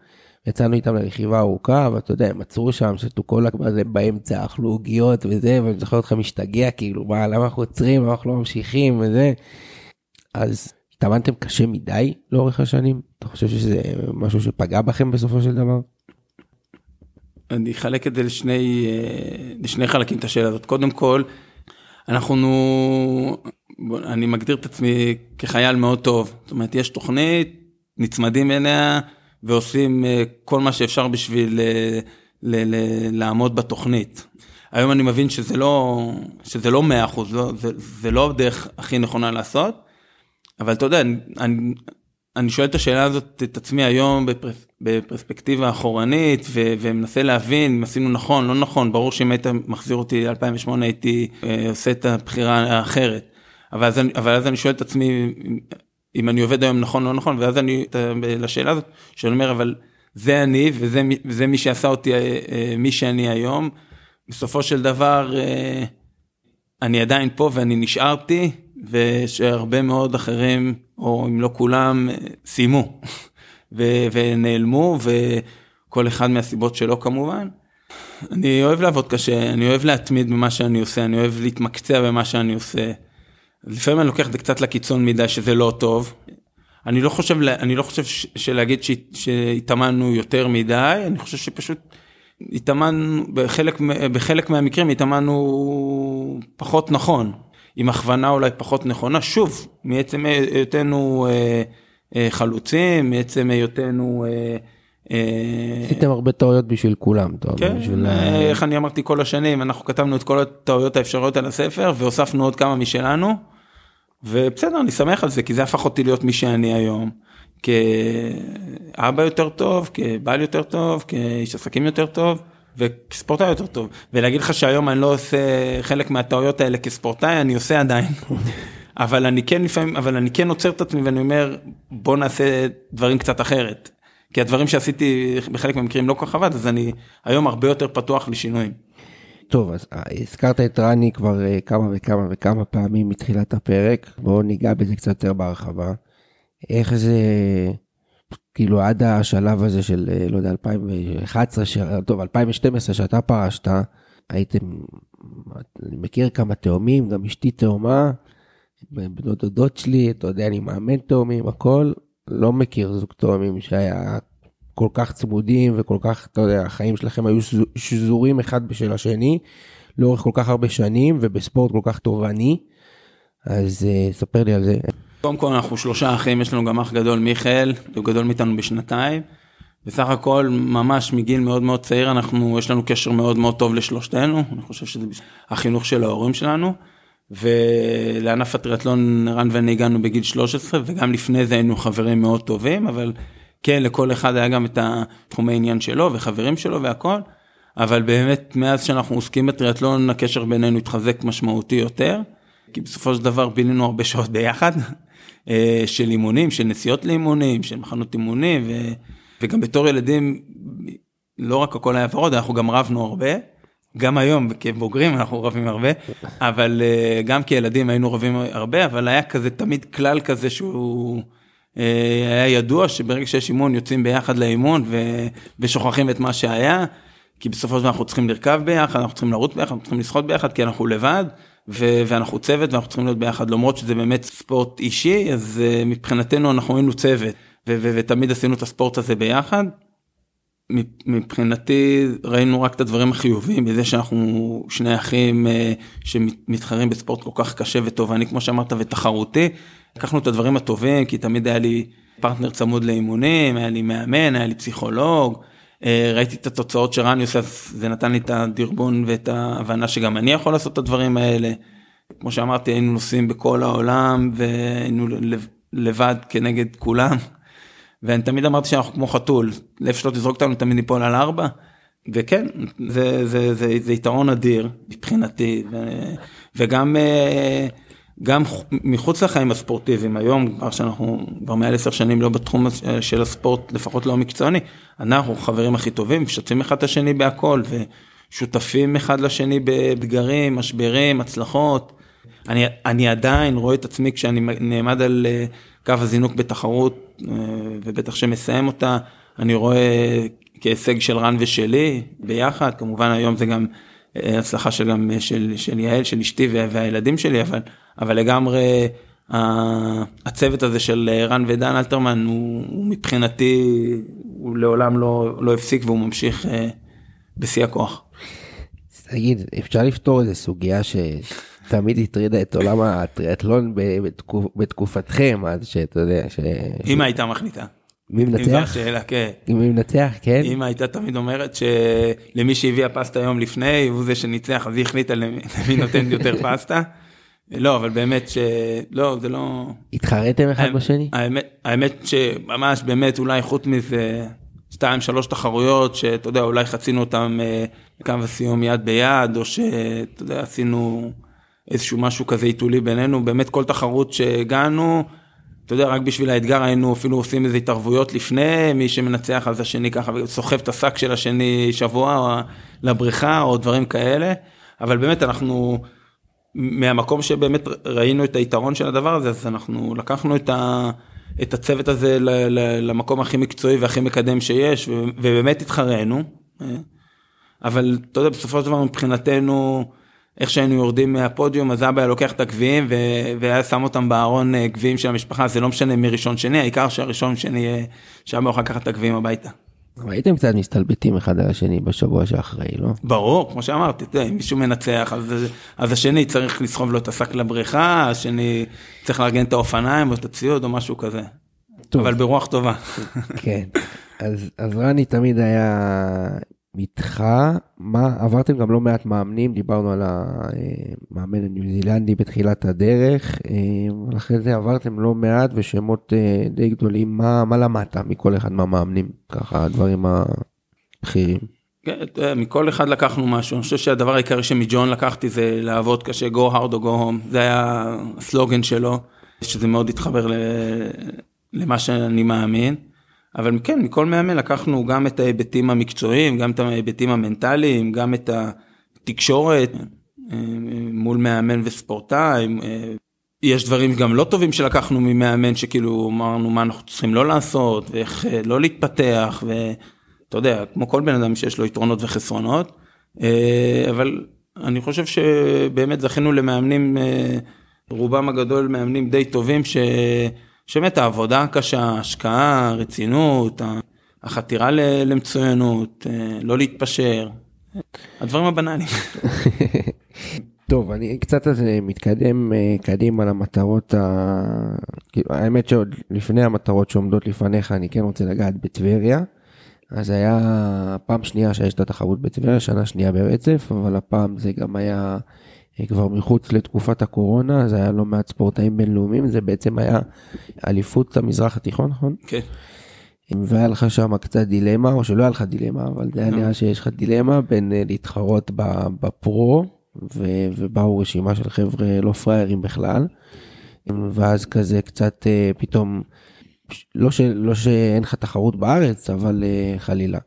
יצאנו איתם לרכיבה ארוכה, ואתה יודע, הם עצרו שם, שתו כזה באמצע, אכלו עוגיות וזה, ואני זוכר אותך משתגע, כאילו, מה, למה אנחנו עוצרים, למה אנחנו לא ממשיכים וזה. אז התאמנתם קשה מדי לאורך השנים? אתה חושב שזה משהו שפגע בכם בסופו של דבר? אני אחלק את זה לשני, אה, לשני חלקים את השאלה הזאת. קודם כל, אנחנו, אני מגדיר את עצמי כחייל מאוד טוב. זאת אומרת, יש תוכנית, נצמדים אליה ועושים אה, כל מה שאפשר בשביל אה, ל, ל, ל, לעמוד בתוכנית. היום אני מבין שזה לא, שזה לא 100%, לא, זה, זה לא הדרך הכי נכונה לעשות, אבל אתה יודע, אני, אני שואל את השאלה הזאת את עצמי היום בפרס, בפרספקטיבה אחורנית ו, ומנסה להבין אם עשינו נכון, לא נכון, ברור שאם היית מחזיר אותי ל-2008 הייתי אה, עושה את הבחירה האחרת. אבל אז, אבל אז אני שואל את עצמי אם אני עובד היום נכון לא נכון, ואז אני, לשאלה הזאת, שאני אומר, אבל זה אני וזה, וזה מי שעשה אותי אה, אה, מי שאני היום. בסופו של דבר, אה, אני עדיין פה ואני נשארתי, ושהרבה מאוד אחרים, או אם לא כולם, סיימו ו- ונעלמו, וכל אחד מהסיבות שלו כמובן. אני אוהב לעבוד קשה, אני אוהב להתמיד במה שאני עושה, אני אוהב להתמקצע במה שאני עושה. לפעמים אני לוקח את זה קצת לקיצון מדי שזה לא טוב. אני לא חושב, אני לא חושב שלהגיד שהתאמנו יותר מדי, אני חושב שפשוט התאמנו, בחלק, בחלק מהמקרים התאמנו פחות נכון. עם הכוונה אולי פחות נכונה, שוב, מעצם היותנו אה, אה, חלוצים, מעצם היותנו... אה, עשיתם הרבה טעויות בשביל כולם, אתה כן, בשביל... איך אני אמרתי כל השנים, אנחנו כתבנו את כל הטעויות האפשריות על הספר והוספנו עוד כמה משלנו, ובסדר, אני שמח על זה, כי זה הפך אותי להיות מי שאני היום. כאבא יותר טוב, כבעל יותר טוב, כאיש עסקים יותר טוב. וכספורטאי יותר טוב ולהגיד לך שהיום אני לא עושה חלק מהטעויות האלה כספורטאי אני עושה עדיין אבל אני כן לפעמים אבל אני כן עוצר את עצמי ואני אומר בוא נעשה דברים קצת אחרת כי הדברים שעשיתי בחלק מהמקרים לא כל כך עבד אז אני היום הרבה יותר פתוח לשינויים. טוב אז אה, הזכרת את רני כבר אה, כמה וכמה וכמה פעמים מתחילת הפרק בואו ניגע בזה קצת יותר בהרחבה. איך זה כאילו עד השלב הזה של אה, לא יודע 2011 ש... טוב 2012 שאתה פרשת הייתם אני מכיר כמה תאומים גם אשתי תאומה בנות דודות שלי אתה יודע אני מאמן תאומים הכל לא מכיר זוג תאומים שהיה כל כך צמודים וכל כך אתה יודע החיים שלכם היו שזורים אחד בשל השני לאורך כל כך הרבה שנים ובספורט כל כך תובעני אז uh, ספר לי על זה. קודם כל אנחנו שלושה אחים, יש לנו גם אח גדול מיכאל, הוא גדול מאיתנו בשנתיים. בסך הכל ממש מגיל מאוד מאוד צעיר אנחנו, יש לנו קשר מאוד מאוד טוב לשלושתנו, אני חושב שזה החינוך של ההורים שלנו. ולענף הטריאטלון רן ואני הגענו בגיל 13 וגם לפני זה היינו חברים מאוד טובים אבל כן לכל אחד היה גם את התחומי עניין שלו וחברים שלו והכל אבל באמת מאז שאנחנו עוסקים בטריאטלון הקשר בינינו התחזק משמעותי יותר כי בסופו של דבר בילינו הרבה שעות ביחד של אימונים, של נסיעות לאימונים, של מחנות אימונים, ו, וגם בתור ילדים, לא רק הכל היה ורוד, אנחנו גם רבנו הרבה. גם היום כבוגרים אנחנו רבים הרבה, אבל אה, גם כילדים היינו רבים הרבה, אבל היה כזה תמיד כלל כזה שהוא אה, היה ידוע שברגע שיש אימון יוצאים ביחד לאימון ו, ושוכחים את מה שהיה, כי בסופו של דבר אנחנו צריכים לרכב ביחד, אנחנו צריכים לרוץ ביחד, אנחנו צריכים לשחות ביחד, כי אנחנו לבד, ו- ואנחנו צוות ואנחנו צריכים להיות ביחד למרות שזה באמת ספורט אישי אז uh, מבחינתנו אנחנו היינו צוות ו- ו- ותמיד עשינו את הספורט הזה ביחד. מבחינתי ראינו רק את הדברים החיוביים בזה שאנחנו שני אחים uh, שמתחרים בספורט כל כך קשה וטוב אני כמו שאמרת ותחרותי לקחנו את הדברים הטובים כי תמיד היה לי פרטנר צמוד לאימונים היה לי מאמן היה לי פסיכולוג. אה, ראיתי את התוצאות שרן יוסף זה נתן לי את הדרבון ואת ההבנה שגם אני יכול לעשות את הדברים האלה. כמו שאמרתי היינו נוסעים בכל העולם והיינו לבד כנגד כולם. ואני תמיד אמרתי שאנחנו כמו חתול לאיפה שלא תזרוק אותנו תמיד ניפול על ארבע. וכן זה זה זה זה יתרון אדיר מבחינתי ו, וגם אה, גם מחוץ לחיים הספורטיביים היום כבר שאנחנו כבר מעל עשר שנים לא בתחום של הספורט לפחות לא מקצועני אנחנו חברים הכי טובים משתפים אחד את השני בהכל ושותפים אחד לשני באתגרים משברים הצלחות. אני אני עדיין רואה את עצמי כשאני נעמד על אה, קו הזינוק בתחרות אה, ובטח שמסיים אותה אני רואה כהישג של רן ושלי ביחד כמובן היום זה גם אה, הצלחה של גם של של יעל של אשתי והילדים שלי אבל אבל לגמרי הצוות הזה של רן ודן אלתרמן הוא, הוא מבחינתי הוא לעולם לא לא הפסיק והוא ממשיך אה, בשיא הכוח. תגיד אפשר לפתור איזה סוגיה שתמיד הטרידה את עולם הטריאטלון בתקופ, בתקופתכם אז שאתה יודע ש... אמא הייתה מחליטה. מי מנצח? כן. מי מנצח, כן. אמא הייתה תמיד אומרת שלמי שהביאה פסטה יום לפני הוא זה שניצח אז היא החליטה למי נותן יותר פסטה. לא אבל באמת שלא זה לא התחרתם אחד בשני האמת האמת שממש באמת אולי חוץ מזה שתיים שלוש תחרויות שאתה יודע אולי חצינו אותם אה, קו הסיום יד ביד או שאתה יודע עשינו איזשהו משהו כזה עיתולי בינינו באמת כל תחרות שהגענו. אתה יודע רק בשביל האתגר היינו אפילו עושים איזה התערבויות לפני מי שמנצח אז השני ככה סוחב את השק של השני שבוע לבריכה או דברים כאלה אבל באמת אנחנו מהמקום שבאמת ראינו את היתרון של הדבר הזה אז אנחנו לקחנו את, ה, את הצוות הזה ל, ל, למקום הכי מקצועי והכי מקדם שיש ובאמת התחרנו. אה, אבל אתה יודע בסופו של דבר מבחינתנו איך שהיינו יורדים מהפודיום אז אבא היה לוקח את הגביעים והיה שם אותם בארון אה, גביעים של המשפחה זה לא משנה מי ראשון שני העיקר שהראשון שני אה, שאבא יוכל לקחת את הגביעים הביתה. הייתם קצת מסתלבטים אחד על השני בשבוע שאחרי, לא? ברור, כמו שאמרתי, תראה, אם מישהו מנצח, אז, אז השני צריך לסחוב לו את השק לבריכה, השני צריך לארגן את האופניים או את הציוד או משהו כזה. טוב. אבל ברוח טובה. כן, אז, אז רני תמיד היה איתך, מה, עברתם גם לא מעט מאמנים, דיברנו על המאמן הניו זילנדי בתחילת הדרך, אה, אחרי זה עברתם לא מעט ושמות אה, די גדולים, מה, מה למדת מכל אחד מהמאמנים, ככה הדברים הבכירים. כן, מכל אחד לקחנו משהו, אני חושב שהדבר העיקרי שמג'ון לקחתי זה לעבוד קשה, go hard או go home, זה היה הסלוגן שלו, שזה מאוד התחבר למה שאני מאמין. אבל כן, מכל מאמן לקחנו גם את ההיבטים המקצועיים, גם את ההיבטים המנטליים, גם את התקשורת אה, מול מאמן וספורטאי. אה, יש דברים גם לא טובים שלקחנו ממאמן שכאילו אמרנו מה אנחנו צריכים לא לעשות ואיך אה, לא להתפתח ואתה יודע כמו כל בן אדם שיש לו יתרונות וחסרונות אבל אני חושב שבאמת זכינו למאמנים רובם הגדול מאמנים די טובים ש... שבאמת העבודה הקשה, ההשקעה, הרצינות, החתירה למצוינות, אה, לא להתפשר, הדברים הבנאליים. טוב, אני קצת מתקדם אה, קדימה למטרות, ה... כאילו, האמת שעוד לפני המטרות שעומדות לפניך, אני כן רוצה לגעת בטבריה. אז היה פעם שנייה שיש את התחרות בטבריה, שנה שנייה ברצף, אבל הפעם זה גם היה אה, כבר מחוץ לתקופת הקורונה, זה היה לא מעט ספורטאים בינלאומיים, זה בעצם היה אליפות המזרח התיכון, נכון? כן. והיה לך שם קצת דילמה, או שלא היה לך דילמה, אבל זה היה לא. נראה שיש לך דילמה בין אה, להתחרות בפרו, ובאו רשימה של חבר'ה לא פראיירים בכלל, ואז כזה קצת אה, פתאום, לא, ש, לא שאין לך תחרות בארץ, אבל חלילה,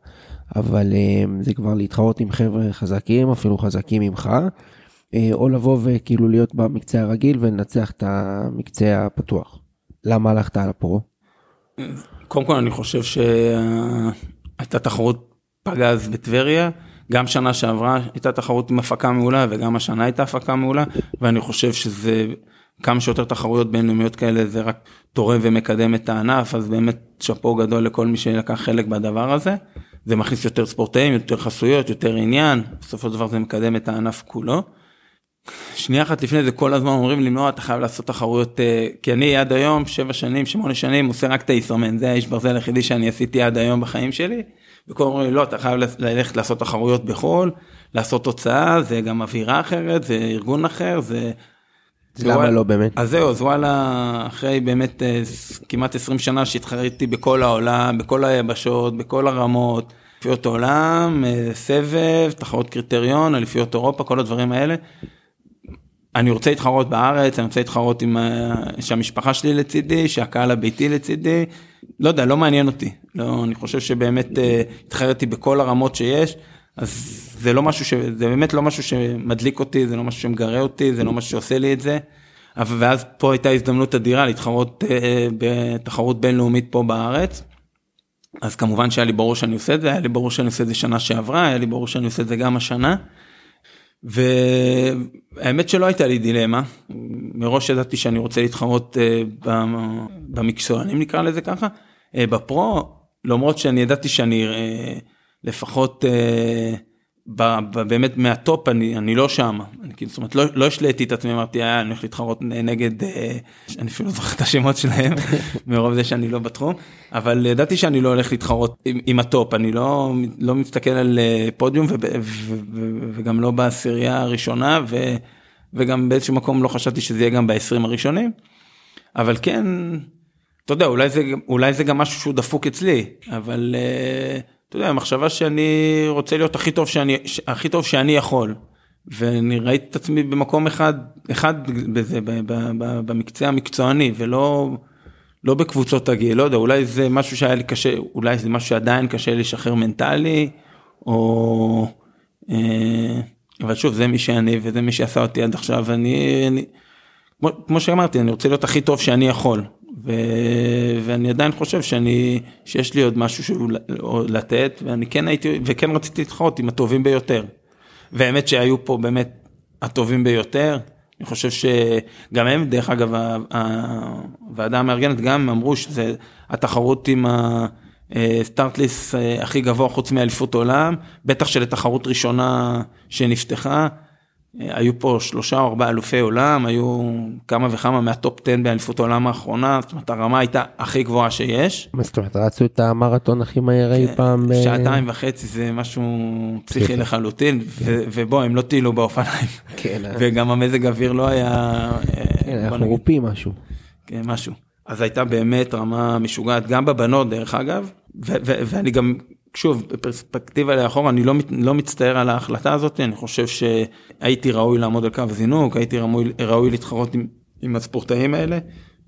אבל זה כבר להתחרות עם חבר'ה חזקים, אפילו חזקים ממך. אה, או לבוא וכאילו להיות במקצה הרגיל ולנצח את המקצה הפתוח. למה הלכת על הפרו? קודם כל אני חושב שהייתה תחרות פגז בטבריה, גם שנה שעברה הייתה תחרות עם הפקה מעולה וגם השנה הייתה הפקה מעולה ואני חושב שזה כמה שיותר תחרויות בינלאומיות כאלה זה רק תורם ומקדם את הענף אז באמת שאפו גדול לכל מי שלקח חלק בדבר הזה. זה מכניס יותר ספורטאים יותר חסויות יותר עניין בסופו של דבר זה מקדם את הענף כולו. שנייה אחת לפני זה כל הזמן אומרים לי לא אתה חייב לעשות תחרויות אה, כי אני עד היום שבע שנים שמונה שנים עושה רק את הישראמן זה האיש ברזל היחידי שאני עשיתי עד היום בחיים שלי. וכל אומרים לי לא אתה חייב ללכת לעשות תחרויות בחול לעשות תוצאה זה גם אווירה אחרת זה ארגון אחר זה. למה וואלה- לא באמת? אז זהו אז וואלה אחרי באמת אה, כמעט 20 שנה שהתחרתי בכל העולם בכל היבשות בכל הרמות. אליפויות עולם אה, סבב תחרות קריטריון אליפויות אירופה כל הדברים האלה. אני רוצה להתחרות בארץ, אני רוצה להתחרות עם ה- שהמשפחה שלי לצידי, שהקהל הביתי לצידי, לא יודע, לא מעניין אותי. לא, אני חושב שבאמת אה, התחרתי בכל הרמות שיש, אז זה לא משהו ש... זה באמת לא משהו שמדליק אותי, זה לא משהו שמגרה אותי, זה לא משהו שעושה לי את זה. ואז פה הייתה הזדמנות אדירה להתחרות אה, בתחרות בינלאומית פה בארץ. אז כמובן שהיה לי ברור שאני עושה את זה, היה לי ברור שאני עושה את זה שנה שעברה, היה לי ברור שאני עושה את זה גם השנה. והאמת שלא הייתה לי דילמה, מראש ידעתי שאני רוצה להתחרות אה, במ- במקצוענים נקרא לזה ככה, אה, ב pro, למרות שאני ידעתי שאני אה, לפחות באמת מה top אני, אני לא שם, אני כאילו, זאת אומרת לא, לא השליתי את עצמי, אמרתי אה, אני הולך להתחרות נגד, אה, אני אפילו לא זוכר את השמות שלהם, מרוב זה שאני לא בתחום, אבל ידעתי שאני לא הולך להתחרות עם, עם ה top, אני לא, לא מסתכל על אה, פודיום ו, ו, ו, וגם לא בעשירייה הראשונה, ו, וגם באיזשהו מקום לא חשבתי שזה יהיה גם ב-20 הראשונים, אבל כן, אתה יודע, אולי זה, אולי זה גם משהו שהוא דפוק אצלי, אבל אה, אתה יודע, המחשבה שאני רוצה להיות הכי טוב שאני, הכי טוב שאני יכול. ואני ראיתי את עצמי במקום אחד, אחד בזה, ב- ב- ב- במקצוע המקצועני, ולא לא בקבוצות הגיל, לא יודע, אולי זה משהו שהיה לי קשה, אולי זה משהו שעדיין קשה לי לשחרר מנטלי, או... אה, אבל שוב, זה מי שאני וזה מי שעשה אותי עד עכשיו, אני... אני כמו, כמו שאמרתי, אני רוצה להיות הכי טוב שאני יכול. ו... ואני עדיין חושב שאני, שיש לי עוד משהו שהוא לתת, ואני כן הייתי, וכן רציתי להתחרות עם הטובים ביותר. והאמת שהיו פה באמת הטובים ביותר. אני חושב שגם הם, דרך אגב, הוועדה המארגנת גם אמרו שזה התחרות עם הסטארטליסט הכי גבוה חוץ מאליפות עולם, בטח שלתחרות ראשונה שנפתחה. היו פה שלושה או ארבעה אלופי עולם, היו כמה וכמה מהטופ 10 באליפות העולם האחרונה, זאת אומרת הרמה הייתה הכי גבוהה שיש. מה זאת אומרת, רצו את המרתון הכי מהיר אי פעם? אה, שעתיים וחצי זה משהו פסיכי פסיכי. לחלוטין, ו- ובוא הם לא טיילו באופניים, כן, אה, וגם המזג אוויר לא היה, אה, כן, נגיד, רופאים משהו. כן, משהו. אז הייתה באמת רמה משוגעת גם בבנות דרך אגב, ואני גם, שוב, בפרספקטיבה לאחור, אני לא, מת- לא מצטער על ההחלטה הזאת, אני חושב שהייתי ראוי לעמוד על קו זינוק, הייתי ראוי, ראוי להתחרות עם, עם הספורטאים האלה,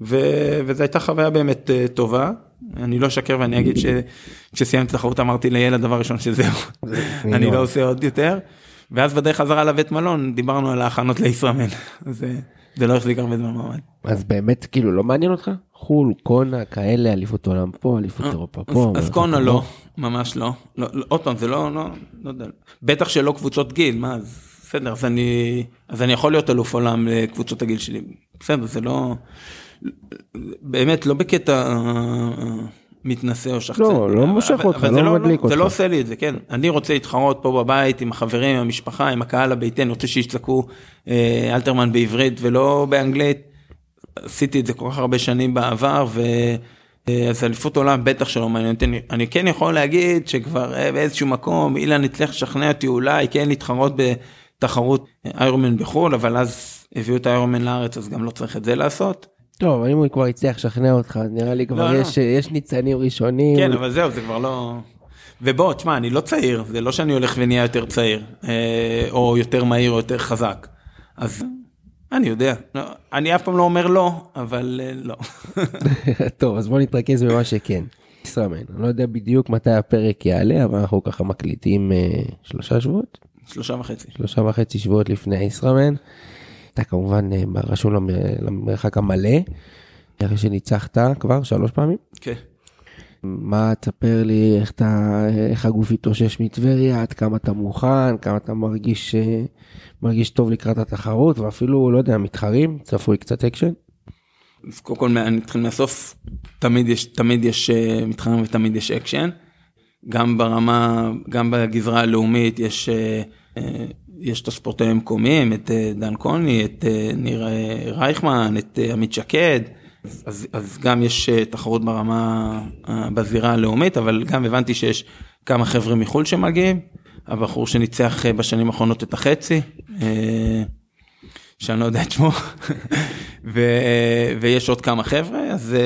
ו- וזו הייתה חוויה באמת אה, טובה. אני לא אשקר ואני אגיד שכשסיימתי את התחרות אמרתי לילד דבר ראשון שזהו, אני לא עושה עוד יותר. ואז בדרך חזרה לבית מלון דיברנו על ההכנות לישראמן, אז אה, זה לא החזיק הרבה זמן מעמד. אז באמת כאילו לא מעניין אותך? חו"ל, קונה, כאלה, אליפות עולם פה, אליפות אירופה אז- פה. אז אליפות קונה. לא, ממש לא. לא, לא, עוד פעם, זה לא, לא, לא יודע. בטח שלא קבוצות גיל, מה, אז בסדר, אז אני, אז אני יכול להיות אלוף עולם לקבוצות הגיל שלי. בסדר, זה לא, באמת, לא בקטע אה, מתנשא או שחצן. לא, לא מושך אותך, לא זה מדליק זה אותך. לא עושה לי את זה, כן. אני רוצה להתחרות פה בבית עם החברים, עם המשפחה, עם הקהל הביתי, אני רוצה שיצעקו אה, אלתרמן בעברית ולא באנגלית. עשיתי את זה כל כך הרבה שנים בעבר ו... אה, אז אליפות עולם בטח שלא מעניין אותי, אני- אני כן יכול להגיד שכבר אה, באיזשהו מקום אילן הצליח לשכנע אותי אולי כן להתחרות בתחרות איירומן בחו"ל אבל אז הביאו את האיירומן לארץ אז גם לא צריך את זה לעשות. טוב, אם הוא כבר הצליח לשכנע אותך, נראה לי כבר לא, יש יש ניצנים ראשונים. כן אבל זהו זה כבר לא. ובוא תשמע אני לא צעיר זה לא שאני הולך ונהיה יותר צעיר אה, או יותר מהיר או יותר חזק. אז אני יודע לא, אני אף פעם לא אומר לא אבל אה, לא. טוב, אז בוא נתרכז במה שכן. ישראמן, אני לא יודע בדיוק מתי הפרק יעלה, אבל אנחנו ככה מקליטים אה, שלושה שבועות? שלושה וחצי. שלושה וחצי שבועות לפני הישראמן. אתה כמובן אה, רשום למ- למרחק המלא, אחרי שניצחת כבר שלוש פעמים. כן. מה תספר לי איך אתה איך הגוף התאושש מטבריה עד כמה אתה מוכן כמה אתה מרגיש אה, מרגיש טוב לקראת התחרות ואפילו לא יודע מתחרים צפוי קצת אקשן. אז קודם כל אני אתחיל מהסוף תמיד יש תמיד יש אה, מתחרים ותמיד יש אקשן. גם ברמה גם בגזרה הלאומית יש אה, יש את הספורטאים המקומיים את דן קוני את ניר רייכמן את עמית שקד. אז, אז גם יש אה, תחרות ברמה אה, בזירה הלאומית אבל גם הבנתי שיש כמה חבר'ה מחו"ל שמגיעים. הבחור שניצח אה, בשנים האחרונות את החצי. שאני לא יודע את שמו, ו, ויש עוד כמה חבר'ה, אז,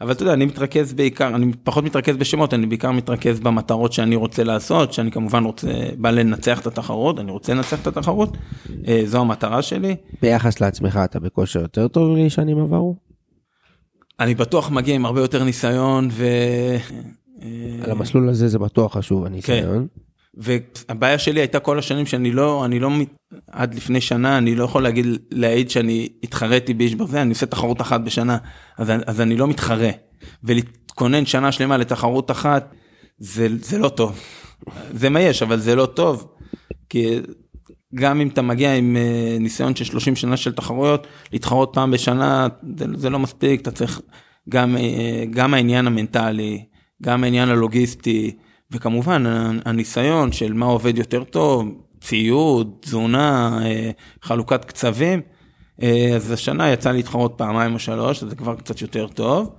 אבל אתה יודע, אני מתרכז בעיקר, אני פחות מתרכז בשמות, אני בעיקר מתרכז במטרות שאני רוצה לעשות, שאני כמובן רוצה, בא לנצח את התחרות, אני רוצה לנצח את התחרות, זו המטרה שלי. ביחס לעצמך אתה בכושר יותר טוב משנים עברו? אני בטוח מגיע עם הרבה יותר ניסיון, ו... אה, על המסלול הזה זה בטוח חשוב הניסיון. והבעיה שלי הייתה כל השנים שאני לא, אני לא, עד לפני שנה אני לא יכול להגיד, להעיד שאני התחרתי באיש ברזל, אני עושה תחרות אחת בשנה, אז, אז אני לא מתחרה. ולהתכונן שנה שלמה לתחרות אחת, זה, זה לא טוב. זה מה יש, אבל זה לא טוב. כי גם אם אתה מגיע עם אה, ניסיון של 30 שנה של תחרויות, להתחרות פעם בשנה, זה, זה לא מספיק, אתה צריך גם, אה, גם העניין המנטלי, גם העניין הלוגיסטי, וכמובן הניסיון של מה עובד יותר טוב, ציוד, תזונה, אה, חלוקת קצבים. אז השנה יצא להתחרות פעמיים או שלוש, אז זה כבר קצת יותר טוב.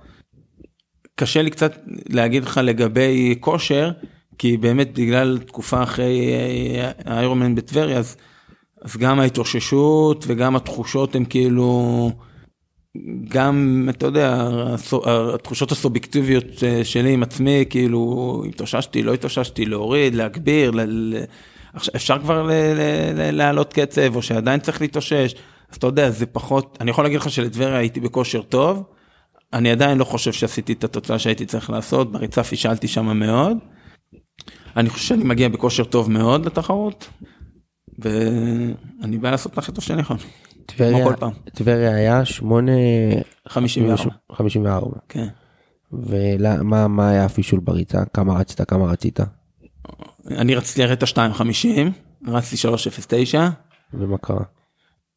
קשה לי קצת להגיד לך לגבי כושר, כי באמת בגלל תקופה אחרי אה, האיירומן בטבריה, אז, אז גם ההתאוששות וגם התחושות הם כאילו, גם, אתה יודע, התחושות הסובייקטיביות אה, שלי עם עצמי, כאילו, התאוששתי, לא התאוששתי, להוריד, להגביר, ל- ל- אפשר כבר להעלות קצב, או שעדיין צריך להתאושש, אז אתה יודע, זה פחות, אני יכול להגיד לך שלטבריה הייתי בכושר טוב, אני עדיין לא חושב שעשיתי את התוצאה שהייתי צריך לעשות, בריצה פישלתי שם מאוד. אני חושב שאני מגיע בכושר טוב מאוד לתחרות, ואני בא לעשות את הכי טוב שאני יכול, טבריה, היה 8... 54, 54. כן. ומה מה היה הפישול בריצה? כמה רצית? כמה רצית? אני רציתי לרדת את ה-250, רצתי 309, ומה קרה?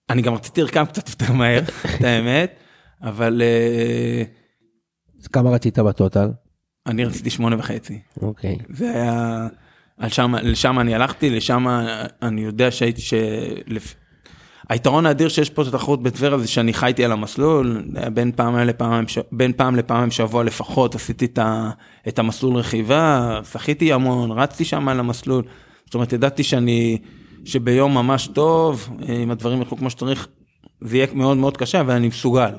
אני גם רציתי לרכב קצת יותר מהר, את האמת, אבל אה, כמה רצית בטוטל? אני רציתי שמונה וחצי. אוקיי. זה היה, על שם, לשם אני הלכתי, לשם אני יודע שהייתי, שלפ... היתרון האדיר שיש פה את התחרות בטבריה זה שאני חייתי על המסלול, בין פעם לפעם, בין פעם לפעם שבוע לפחות עשיתי את, ה, את המסלול רכיבה, שחיתי המון, רצתי שם על המסלול, זאת אומרת ידעתי שאני, שביום ממש טוב, אם הדברים ילכו כמו שצריך, זה יהיה מאוד מאוד קשה, אבל אני מסוגל.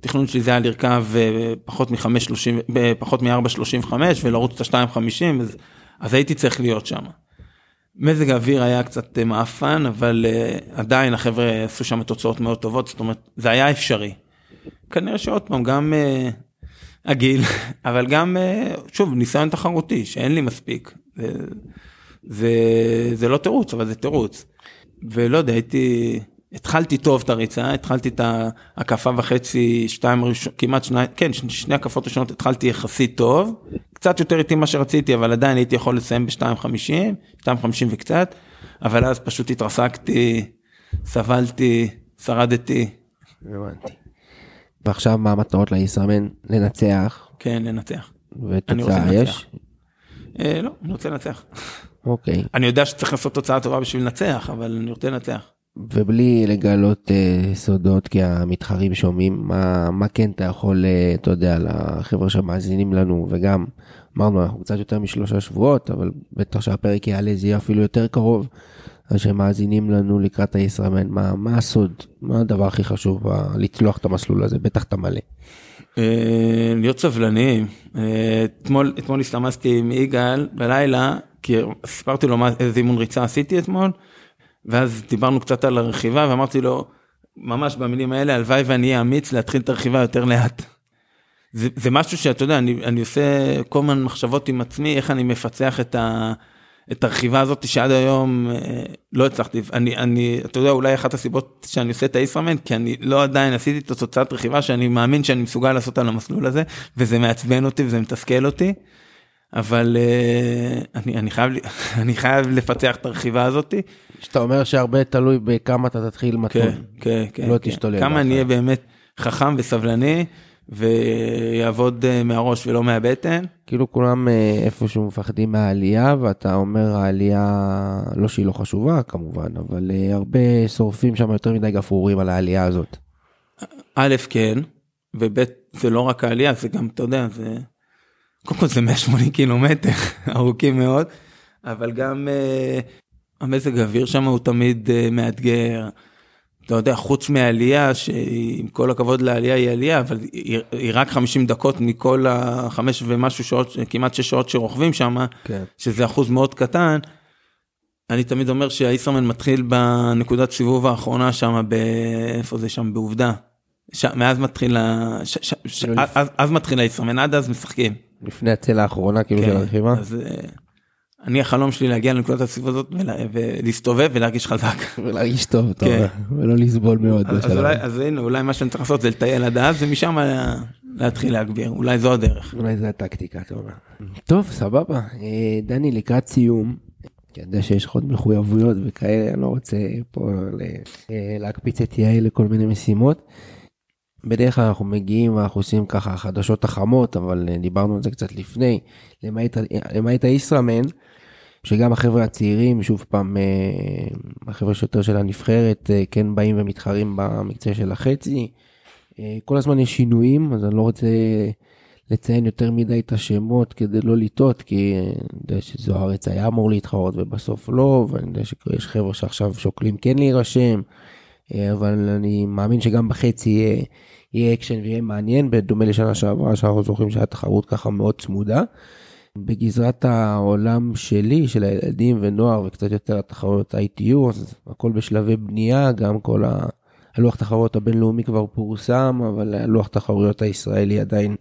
התכנון שלי זה היה לרכב אה, פחות מ-5.30, פחות מ-4.35 ולרוץ את ה-2.50, אז, אז הייתי צריך להיות שם. מזג האוויר היה קצת אה, מעפן, אבל uh, עדיין החבר'ה עשו שם תוצאות מאוד טובות, זאת אומרת, זה היה אפשרי. כנראה שעוד פעם, גם uh, הגיל, אבל גם, uh, שוב, ניסיון תחרותי, שאין לי מספיק. זה, זה, זה לא תירוץ, אבל זה תירוץ. ולא יודע, הייתי, התחלתי טוב את הריצה, התחלתי את ההקפה וחצי, שתיים ראשון, כמעט שניים, כן, שני הקפות ראשונות התחלתי יחסית טוב, קצת יותר איטי ממה שרציתי, אבל עדיין הייתי יכול לסיים ב-2.50, 2.50 וקצת, אבל אז פשוט התרסקתי, סבלתי, שרדתי, הבנתי. ועכשיו מה המטרות לישראמן? לנצח, כן, לנצח. ותוצאה. יש? אה, לא, אני רוצה לנצח. אוקיי. אני יודע שצריך לעשות תוצאה טובה בשביל לנצח, אבל אני רוצה לנצח. ובלי לגלות אה, סודות כי המתחרים שומעים מה מה כן אתה יכול אה, אתה יודע לחבר'ה שמאזינים לנו וגם אמרנו אנחנו קצת יותר משלושה שבועות אבל בטח שהפרק יעלה זה יהיה אפילו יותר קרוב. אז שמאזינים לנו לקראת הישראמן מה מה הסוד מה הדבר הכי חשוב ב- לצלוח את המסלול הזה בטח אתה מלא. להיות סבלניים. אתמול, אתמול הסתמסתי עם יגאל בלילה, כי סיפרתי לו מה, איזה אימון ריצה עשיתי אתמול, ואז דיברנו קצת על הרכיבה ואמרתי לו, ממש במילים האלה, הלוואי ואני אהיה אמיץ להתחיל את הרכיבה יותר לאט. זה, זה משהו שאתה יודע, אני, אני עושה כל הזמן מחשבות עם עצמי, איך אני מפצח את, ה, את הרכיבה הזאת שעד היום אה, לא הצלחתי, אני, אני, אתה יודע, אולי אחת הסיבות שאני עושה את הישראמן, כי אני לא עדיין עשיתי את התוצאת רכיבה שאני מאמין שאני מסוגל לעשות על המסלול הזה, וזה מעצבן אותי וזה מתסכל אותי, אבל אה, אני, אני, חייב, אני חייב לפצח את הרכיבה הזאת. שאתה אומר שהרבה תלוי בכמה אתה תתחיל מתון. כן, כן, כן. לא כן. תשתולל. כמה אני. אהיה באמת חכם וסבלני, ויעבוד אה, מהראש ולא מהבטן. כאילו כולם אה, איפשהו מפחדים מהעלייה, ואתה אומר העלייה, לא שהיא לא חשובה כמובן, אבל אה, הרבה שורפים שם יותר מדי גפרורים על העלייה הזאת. א', כן, וב', זה לא רק העלייה, זה גם, אתה יודע, זה... קודם כל זה 180 קילומטר, ארוכים מאוד, אבל גם המזג האוויר שם הוא תמיד uh, מאתגר. אתה יודע, חוץ מהעלייה, שעם כל הכבוד לעלייה היא עלייה, אבל היא, היא רק 50 דקות מכל החמש ומשהו שעות, כמעט שש שעות שרוכבים שם, כן. שזה אחוז מאוד קטן. אני תמיד אומר שהאיסרמן מתחיל בנקודת סיבוב האחרונה שם, איפה זה שם? בעובדה. ש... מאז מתחיל, ה... ש... ש... ש... כאילו אז, אז מתחיל האיסרמן, עד אז משחקים. לפני הצלע האחרונה, כאילו, של הרכיבה. אז אה, אני החלום שלי להגיע לנקודת הסיבוב הזאת ולה... ולהסתובב ולהרגיש חזק. ולהרגיש טוב, אתה כן. אומר, ולא לסבול מאוד. אז, הנה, אולי מה שאני צריך לעשות זה לטייל עד אז, ומשם לה- להתחיל להגביר, אולי זו הדרך. אולי זו הטקטיקה, אתה אומר. טוב, סבבה. אה, דני, לקראת סיום, כי אני יודע שיש לך עוד מחויבויות וכאלה, אני לא רוצה פה אה, להקפיץ את יעל לכל מיני משימות. בדרך כלל אנחנו מגיעים ואנחנו עושים ככה חדשות החמות, אבל אה, דיברנו על זה קצת לפני, למעט, למעט הישראמן, שגם החבר'ה הצעירים, שוב פעם, אה, החבר'ה שיותר של הנבחרת, אה, כן באים ומתחרים במקצה של החצי. אה, כל הזמן יש שינויים, אז אני לא רוצה לציין יותר מדי את השמות כדי לא לטעות, כי אני יודע שזוארץ היה אמור להתחרות ובסוף לא, ואני יודע שיש חבר'ה שעכשיו שוקלים כן להירשם, אבל אני מאמין שגם בחצי יהיה, יהיה אקשן ויהיה מעניין, בדומה לשנה שעברה, שאנחנו זוכרים שהייתה תחרות ככה מאוד צמודה. בגזרת העולם שלי, של הילדים ונוער, וקצת יותר התחרויות ITU, אז הכל בשלבי בנייה, גם כל ה... הלוח תחרויות הבינלאומי כבר פורסם, אבל הלוח תחרויות הישראלי עדיין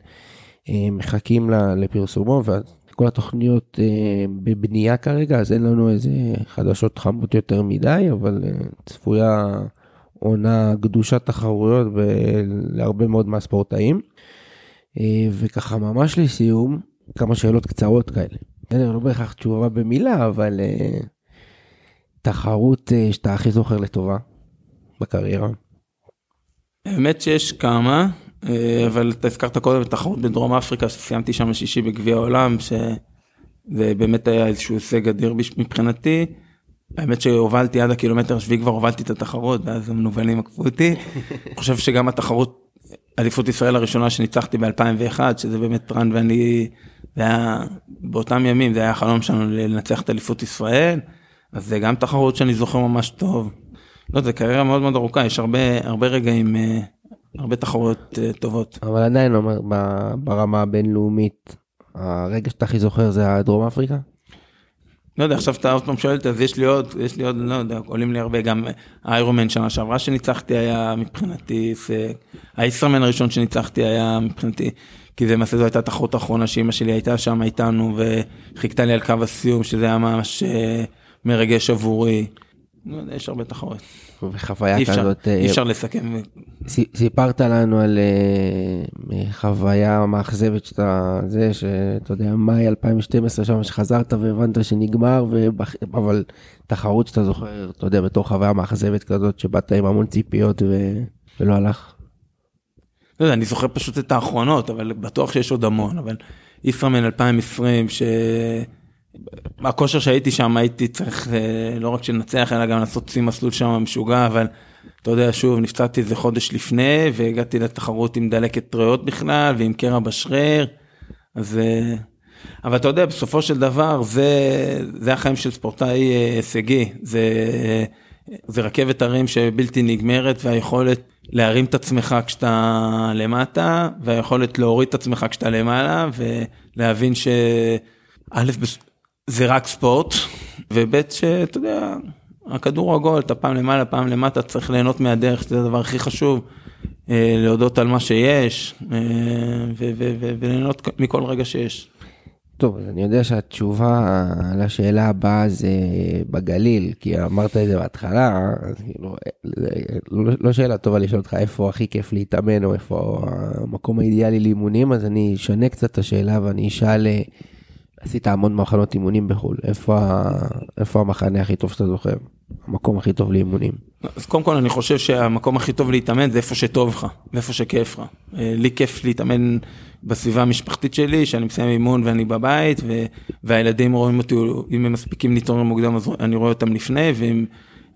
אה, מחכים לפרסומו, וכל התוכניות אה, בבנייה כרגע, אז אין לנו איזה חדשות חמות יותר מדי, אבל אה, צפויה עונה גדושת תחרויות ב- להרבה מאוד מהספורטאים. אה, וככה ממש לסיום, כמה שאלות קצרות כאלה. בסדר, לא בהכרח תשובה במילה, אבל אה, תחרות אה, שאתה הכי זוכר לטובה בקריירה. האמת שיש כמה, אה, אבל אתה הזכרת קודם את התחרות בדרום אפריקה, שסיימתי שם שישי בגביע העולם, שזה באמת היה איזשהו הישג אדיר מבחינתי. האמת שהובלתי עד הקילומטר השביעי כבר הובלתי את התחרות, ואז המנוולים עקפו אותי. אני חושב שגם התחרות, אליפות ישראל הראשונה שניצחתי ב-2001, שזה באמת רן ואני, זה היה באותם ימים, זה היה החלום שלנו לנצח את אליפות ישראל, אז זה גם תחרות שאני זוכר ממש טוב. לא, זה קריירה מאוד מאוד ארוכה, יש הרבה, הרבה רגעים, אה, הרבה תחרויות אה, טובות. אבל עדיין אומר, ברמה הבינלאומית, הרגע שאתה הכי זוכר זה הדרום אפריקה? לא יודע, עכשיו אתה עוד פעם שואלת, אז יש לי עוד, יש לי עוד, לא יודע, עולים לי הרבה, גם האיירומן שנה שעברה שניצחתי היה מבחינתי הישראמן הראשון שניצחתי היה מבחינתי, כי זה למעשה זו הייתה התחרות האחרונה שאימא שלי הייתה שם איתנו וחיכתה לי על קו הסיום, שזה היה ממש אה, מרגש עבורי. לא יש הרבה תחרות. וחוויה אי כזאת, אה, אי אפשר לסכם. סיפרת לנו על אה, חוויה מאכזבת שאתה, זה שאתה יודע, מאי 2012 שם שחזרת והבנת שנגמר, ובח... אבל תחרות שאתה זוכר, אתה יודע, בתור חוויה מאכזבת כזאת שבאת עם המון ציפיות ו... ולא הלך. לא יודע, אני זוכר פשוט את האחרונות, אבל בטוח שיש עוד המון, אבל ישראמן 2020, ש... הכושר שהייתי שם הייתי צריך אה, לא רק שננצח אלא גם לעשות שיא מסלול שם משוגע, אבל אתה יודע, שוב, נפצעתי איזה חודש לפני והגעתי לתחרות עם דלקת ריאות בכלל ועם קרע בשריר, אז... אה, אבל אתה יודע, בסופו של דבר זה, זה החיים של ספורטאי אה, הישגי, זה, זה רכבת הרים שבלתי נגמרת והיכולת להרים את עצמך כשאתה למטה והיכולת להוריד את עצמך כשאתה למעלה ולהבין שא' זה רק ספורט וב' שאתה יודע הכדור עגול אתה פעם למעלה פעם למטה צריך ליהנות מהדרך זה הדבר הכי חשוב אה, להודות על מה שיש אה, וליהנות מכל רגע שיש. טוב, אני יודע שהתשובה לשאלה הבאה זה בגליל, כי אמרת את זה בהתחלה, אז כאילו, לא, לא שאלה טובה לשאול אותך איפה הכי כיף להתאמן או איפה המקום האידיאלי לאימונים, אז אני אשנה קצת את השאלה ואני אשאל, אה, עשית המון מחנות אימונים בחו"ל, איפה, איפה המחנה הכי טוב שאתה זוכר? המקום הכי טוב לאימונים. אז קודם כל אני חושב שהמקום הכי טוב להתאמן זה איפה שטוב לך, ואיפה שכיף לך. אה, לי כיף להתאמן בסביבה המשפחתית שלי, שאני מסיים אימון ואני בבית, ו- והילדים רואים אותי, אם הם מספיקים להתעורר מוקדם אז אני רואה אותם לפני, ואם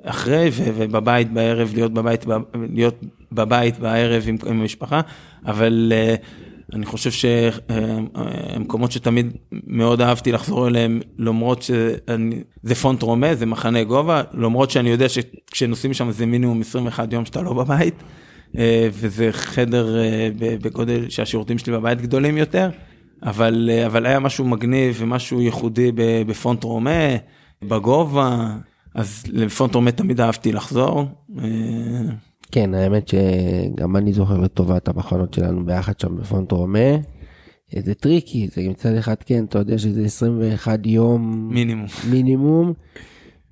אחרי, ו- ובבית בערב, להיות בבית, להיות בבית בערב עם, עם המשפחה, אבל uh, אני חושב שהמקומות שתמיד מאוד אהבתי לחזור אליהם, למרות שזה פונט רומה, זה מחנה גובה, למרות שאני יודע שכשנוסעים שם זה מינימום 21 יום שאתה לא בבית. אה, וזה חדר אה, בגודל שהשירותים שלי בבית גדולים יותר, אבל, אה, אבל היה משהו מגניב ומשהו ייחודי בפונט רומה, בגובה, אז לפונט רומה תמיד אהבתי לחזור. כן, האמת שגם אני זוכר לטובה את המחנות שלנו ביחד שם בפונט רומה. זה tricky, זה מצד אחד כן, אתה יודע שזה 21 יום מינימום. מינימום.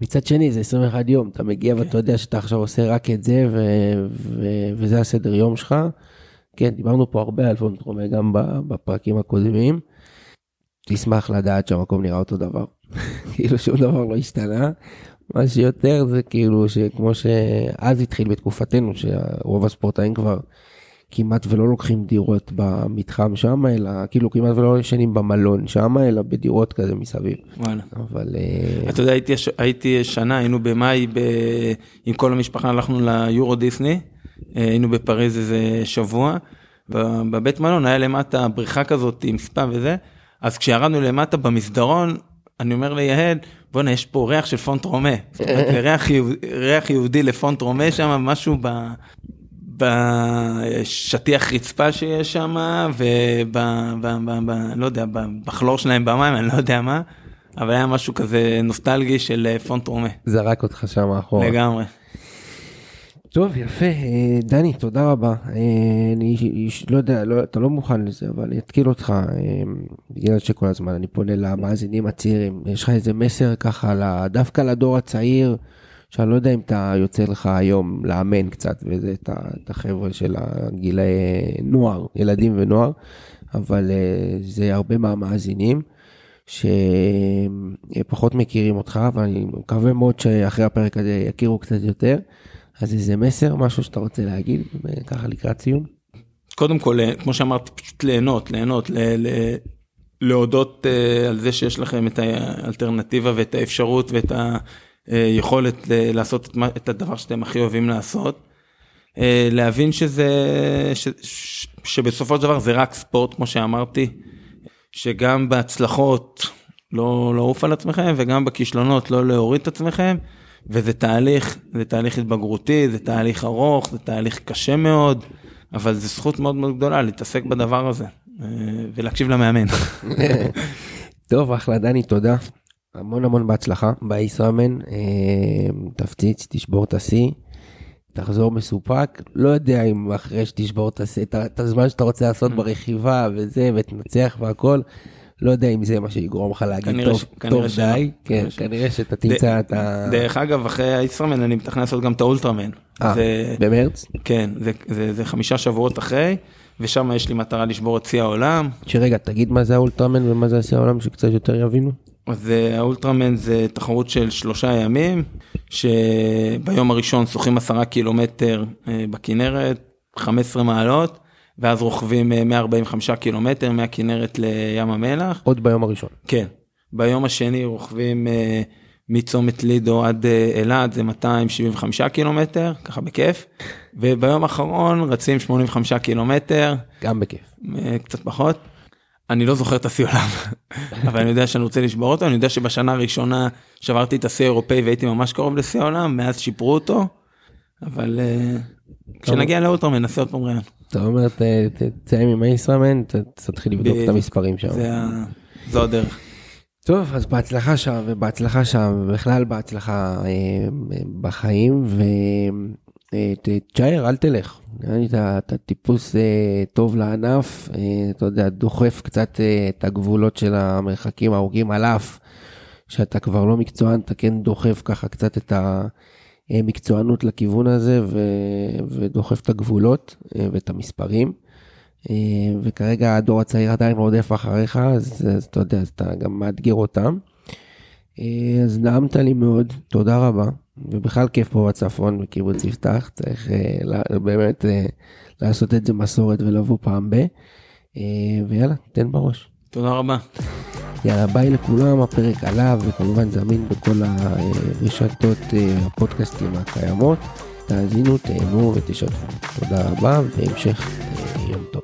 מצד שני זה 21 יום, אתה מגיע כן. ואתה יודע שאתה עכשיו עושה רק את זה ו- ו- וזה הסדר יום שלך. כן, דיברנו פה הרבה על פונטרומה גם בפרקים הקודמים. תשמח לדעת שהמקום נראה אותו דבר. כאילו שום דבר לא השתנה. מה שיותר זה כאילו שכמו שאז התחיל בתקופתנו, שרוב הספורטאים כבר כמעט ולא לוקחים דירות במתחם שם, אלא כאילו כמעט ולא ישנים במלון שם, אלא בדירות כזה מסביב. וואלה. אבל... אה, אתה יודע, הייתי, הייתי שנה, היינו במאי, ב... עם כל המשפחה הלכנו ליורו דיסני, אה, היינו בפריז איזה שבוע, בבית מלון היה למטה בריכה כזאת עם ספא וזה, אז כשירדנו למטה במסדרון, אני אומר ליהל, בואנה, יש פה ריח של פונט רומה. זאת אומרת, ריח, ריח יהודי לפונט רומה שם, משהו ב... בשטיח רצפה שיש שם, וב... ב, ב, ב, לא יודע, בחלור שלהם במים, אני לא יודע מה, אבל היה משהו כזה נוסטלגי של אה, פונט רומה. זרק אותך שם אחורה. לגמרי. טוב, יפה. אה, דני, תודה רבה. אה, אני לא יודע, לא, אתה לא מוכן לזה, אבל אני אתקיל אותך, בגלל שכל הזמן אני פונה למאזינים הצעירים. יש לך איזה מסר ככה, דווקא לדור הצעיר, שאני לא יודע אם אתה יוצא לך היום לאמן קצת וזה את, החבר'ה של הגילי נוער, ילדים ונוער, אבל אה, זה הרבה מהמאזינים שפחות מכירים אותך, ואני מקווה מאוד שאחרי הפרק הזה יכירו קצת יותר. אז איזה מסר, משהו שאתה רוצה להגיד, ככה לקראת סיום? קודם כל, כמו שאמרת, פשוט ליהנות, ליהנות, ל- ל- להודות uh, על זה שיש לכם את האלטרנטיבה ואת האפשרות ואת ה... אה, יכולת לעשות את הדבר שאתם הכי אוהבים לעשות. אה, להבין שזה, ש, ש, שבסופו של דבר זה רק ספורט, כמו שאמרתי, שגם בהצלחות לא לעוף על עצמכם וגם בכישלונות לא להוריד את עצמכם, וזה תהליך, זה תהליך התבגרותי, זה תהליך ארוך, זה תהליך קשה מאוד, אבל זו זכות מאוד מאוד גדולה להתעסק בדבר הזה אה, ולהקשיב למאמן. טוב, אחלה דני, תודה. המון המון בהצלחה בישראמן, אה, תפציץ, תשבור את השיא, תחזור מסופק, לא יודע אם אחרי שתשבור את הזמן שאתה רוצה לעשות mm. ברכיבה וזה, ותנצח והכל, לא יודע אם זה מה שיגרום לך להגיד טוב, טוב די, כן, כנראה שאתה תמצא את ה... דרך אגב, אחרי הישראמן אני מתכנן לעשות גם את האולטרמן. אה, במרץ? כן, זה חמישה שבועות אחרי. ושם יש לי מטרה לשבור את שיא העולם. שרגע, תגיד מה זה האולטרמן ומה זה שיא העולם, שקצת יותר יבינו. אז אה, האולטרמן זה תחרות של שלושה ימים, שביום הראשון שוחים עשרה קילומטר אה, בכנרת, 15 מעלות, ואז רוכבים 145 אה, קילומטר מהכנרת לים המלח. עוד ביום הראשון. כן. ביום השני רוכבים מצומת לידו עד אילת, זה 275 קילומטר, ככה בכיף. וביום האחרון רצים 85 קילומטר. גם בכיף. קצת פחות. אני לא זוכר את השיא עולם, אבל אני יודע שאני רוצה לשבור אותו, אני יודע שבשנה הראשונה שברתי את השיא האירופאי והייתי ממש קרוב לשיא העולם, מאז שיפרו אותו, אבל אה, כשנגיע לאולטרמן נעשה עוד פעם רעיון. אתה אומר תסיים עם הישראמן, תתחיל לבדוק את המספרים שם. זו הדרך. טוב, אז בהצלחה שם, ובהצלחה שם, ובכלל בהצלחה אה, בחיים, אה, תשאר, אל תלך. נראה לי אתה טיפוס אה, טוב לענף, אה, אתה יודע, דוחף קצת את הגבולות של המרחקים הארוגים על אף שאתה כבר לא מקצוען, אתה כן דוחף ככה קצת את המקצוענות לכיוון הזה ודוחף את הגבולות ואת המספרים. וכרגע הדור הצעיר עדיין רודף אחריך, אז, אז אתה יודע, אז אתה גם מאתגר אותם. אז נעמת לי מאוד, תודה רבה. ובכלל כיף פה בצפון בקיבוץ יפתח, צריך באמת לעשות את זה מסורת ולבוא פעם ב. ויאללה, תן בראש. תודה רבה. יאללה, ביי לכולם, הפרק עליו, וכמובן זמין בכל הרשתות הפודקאסטים הקיימות. תאזינו, תהנו ותשתפו. תודה רבה, והמשך יום טוב.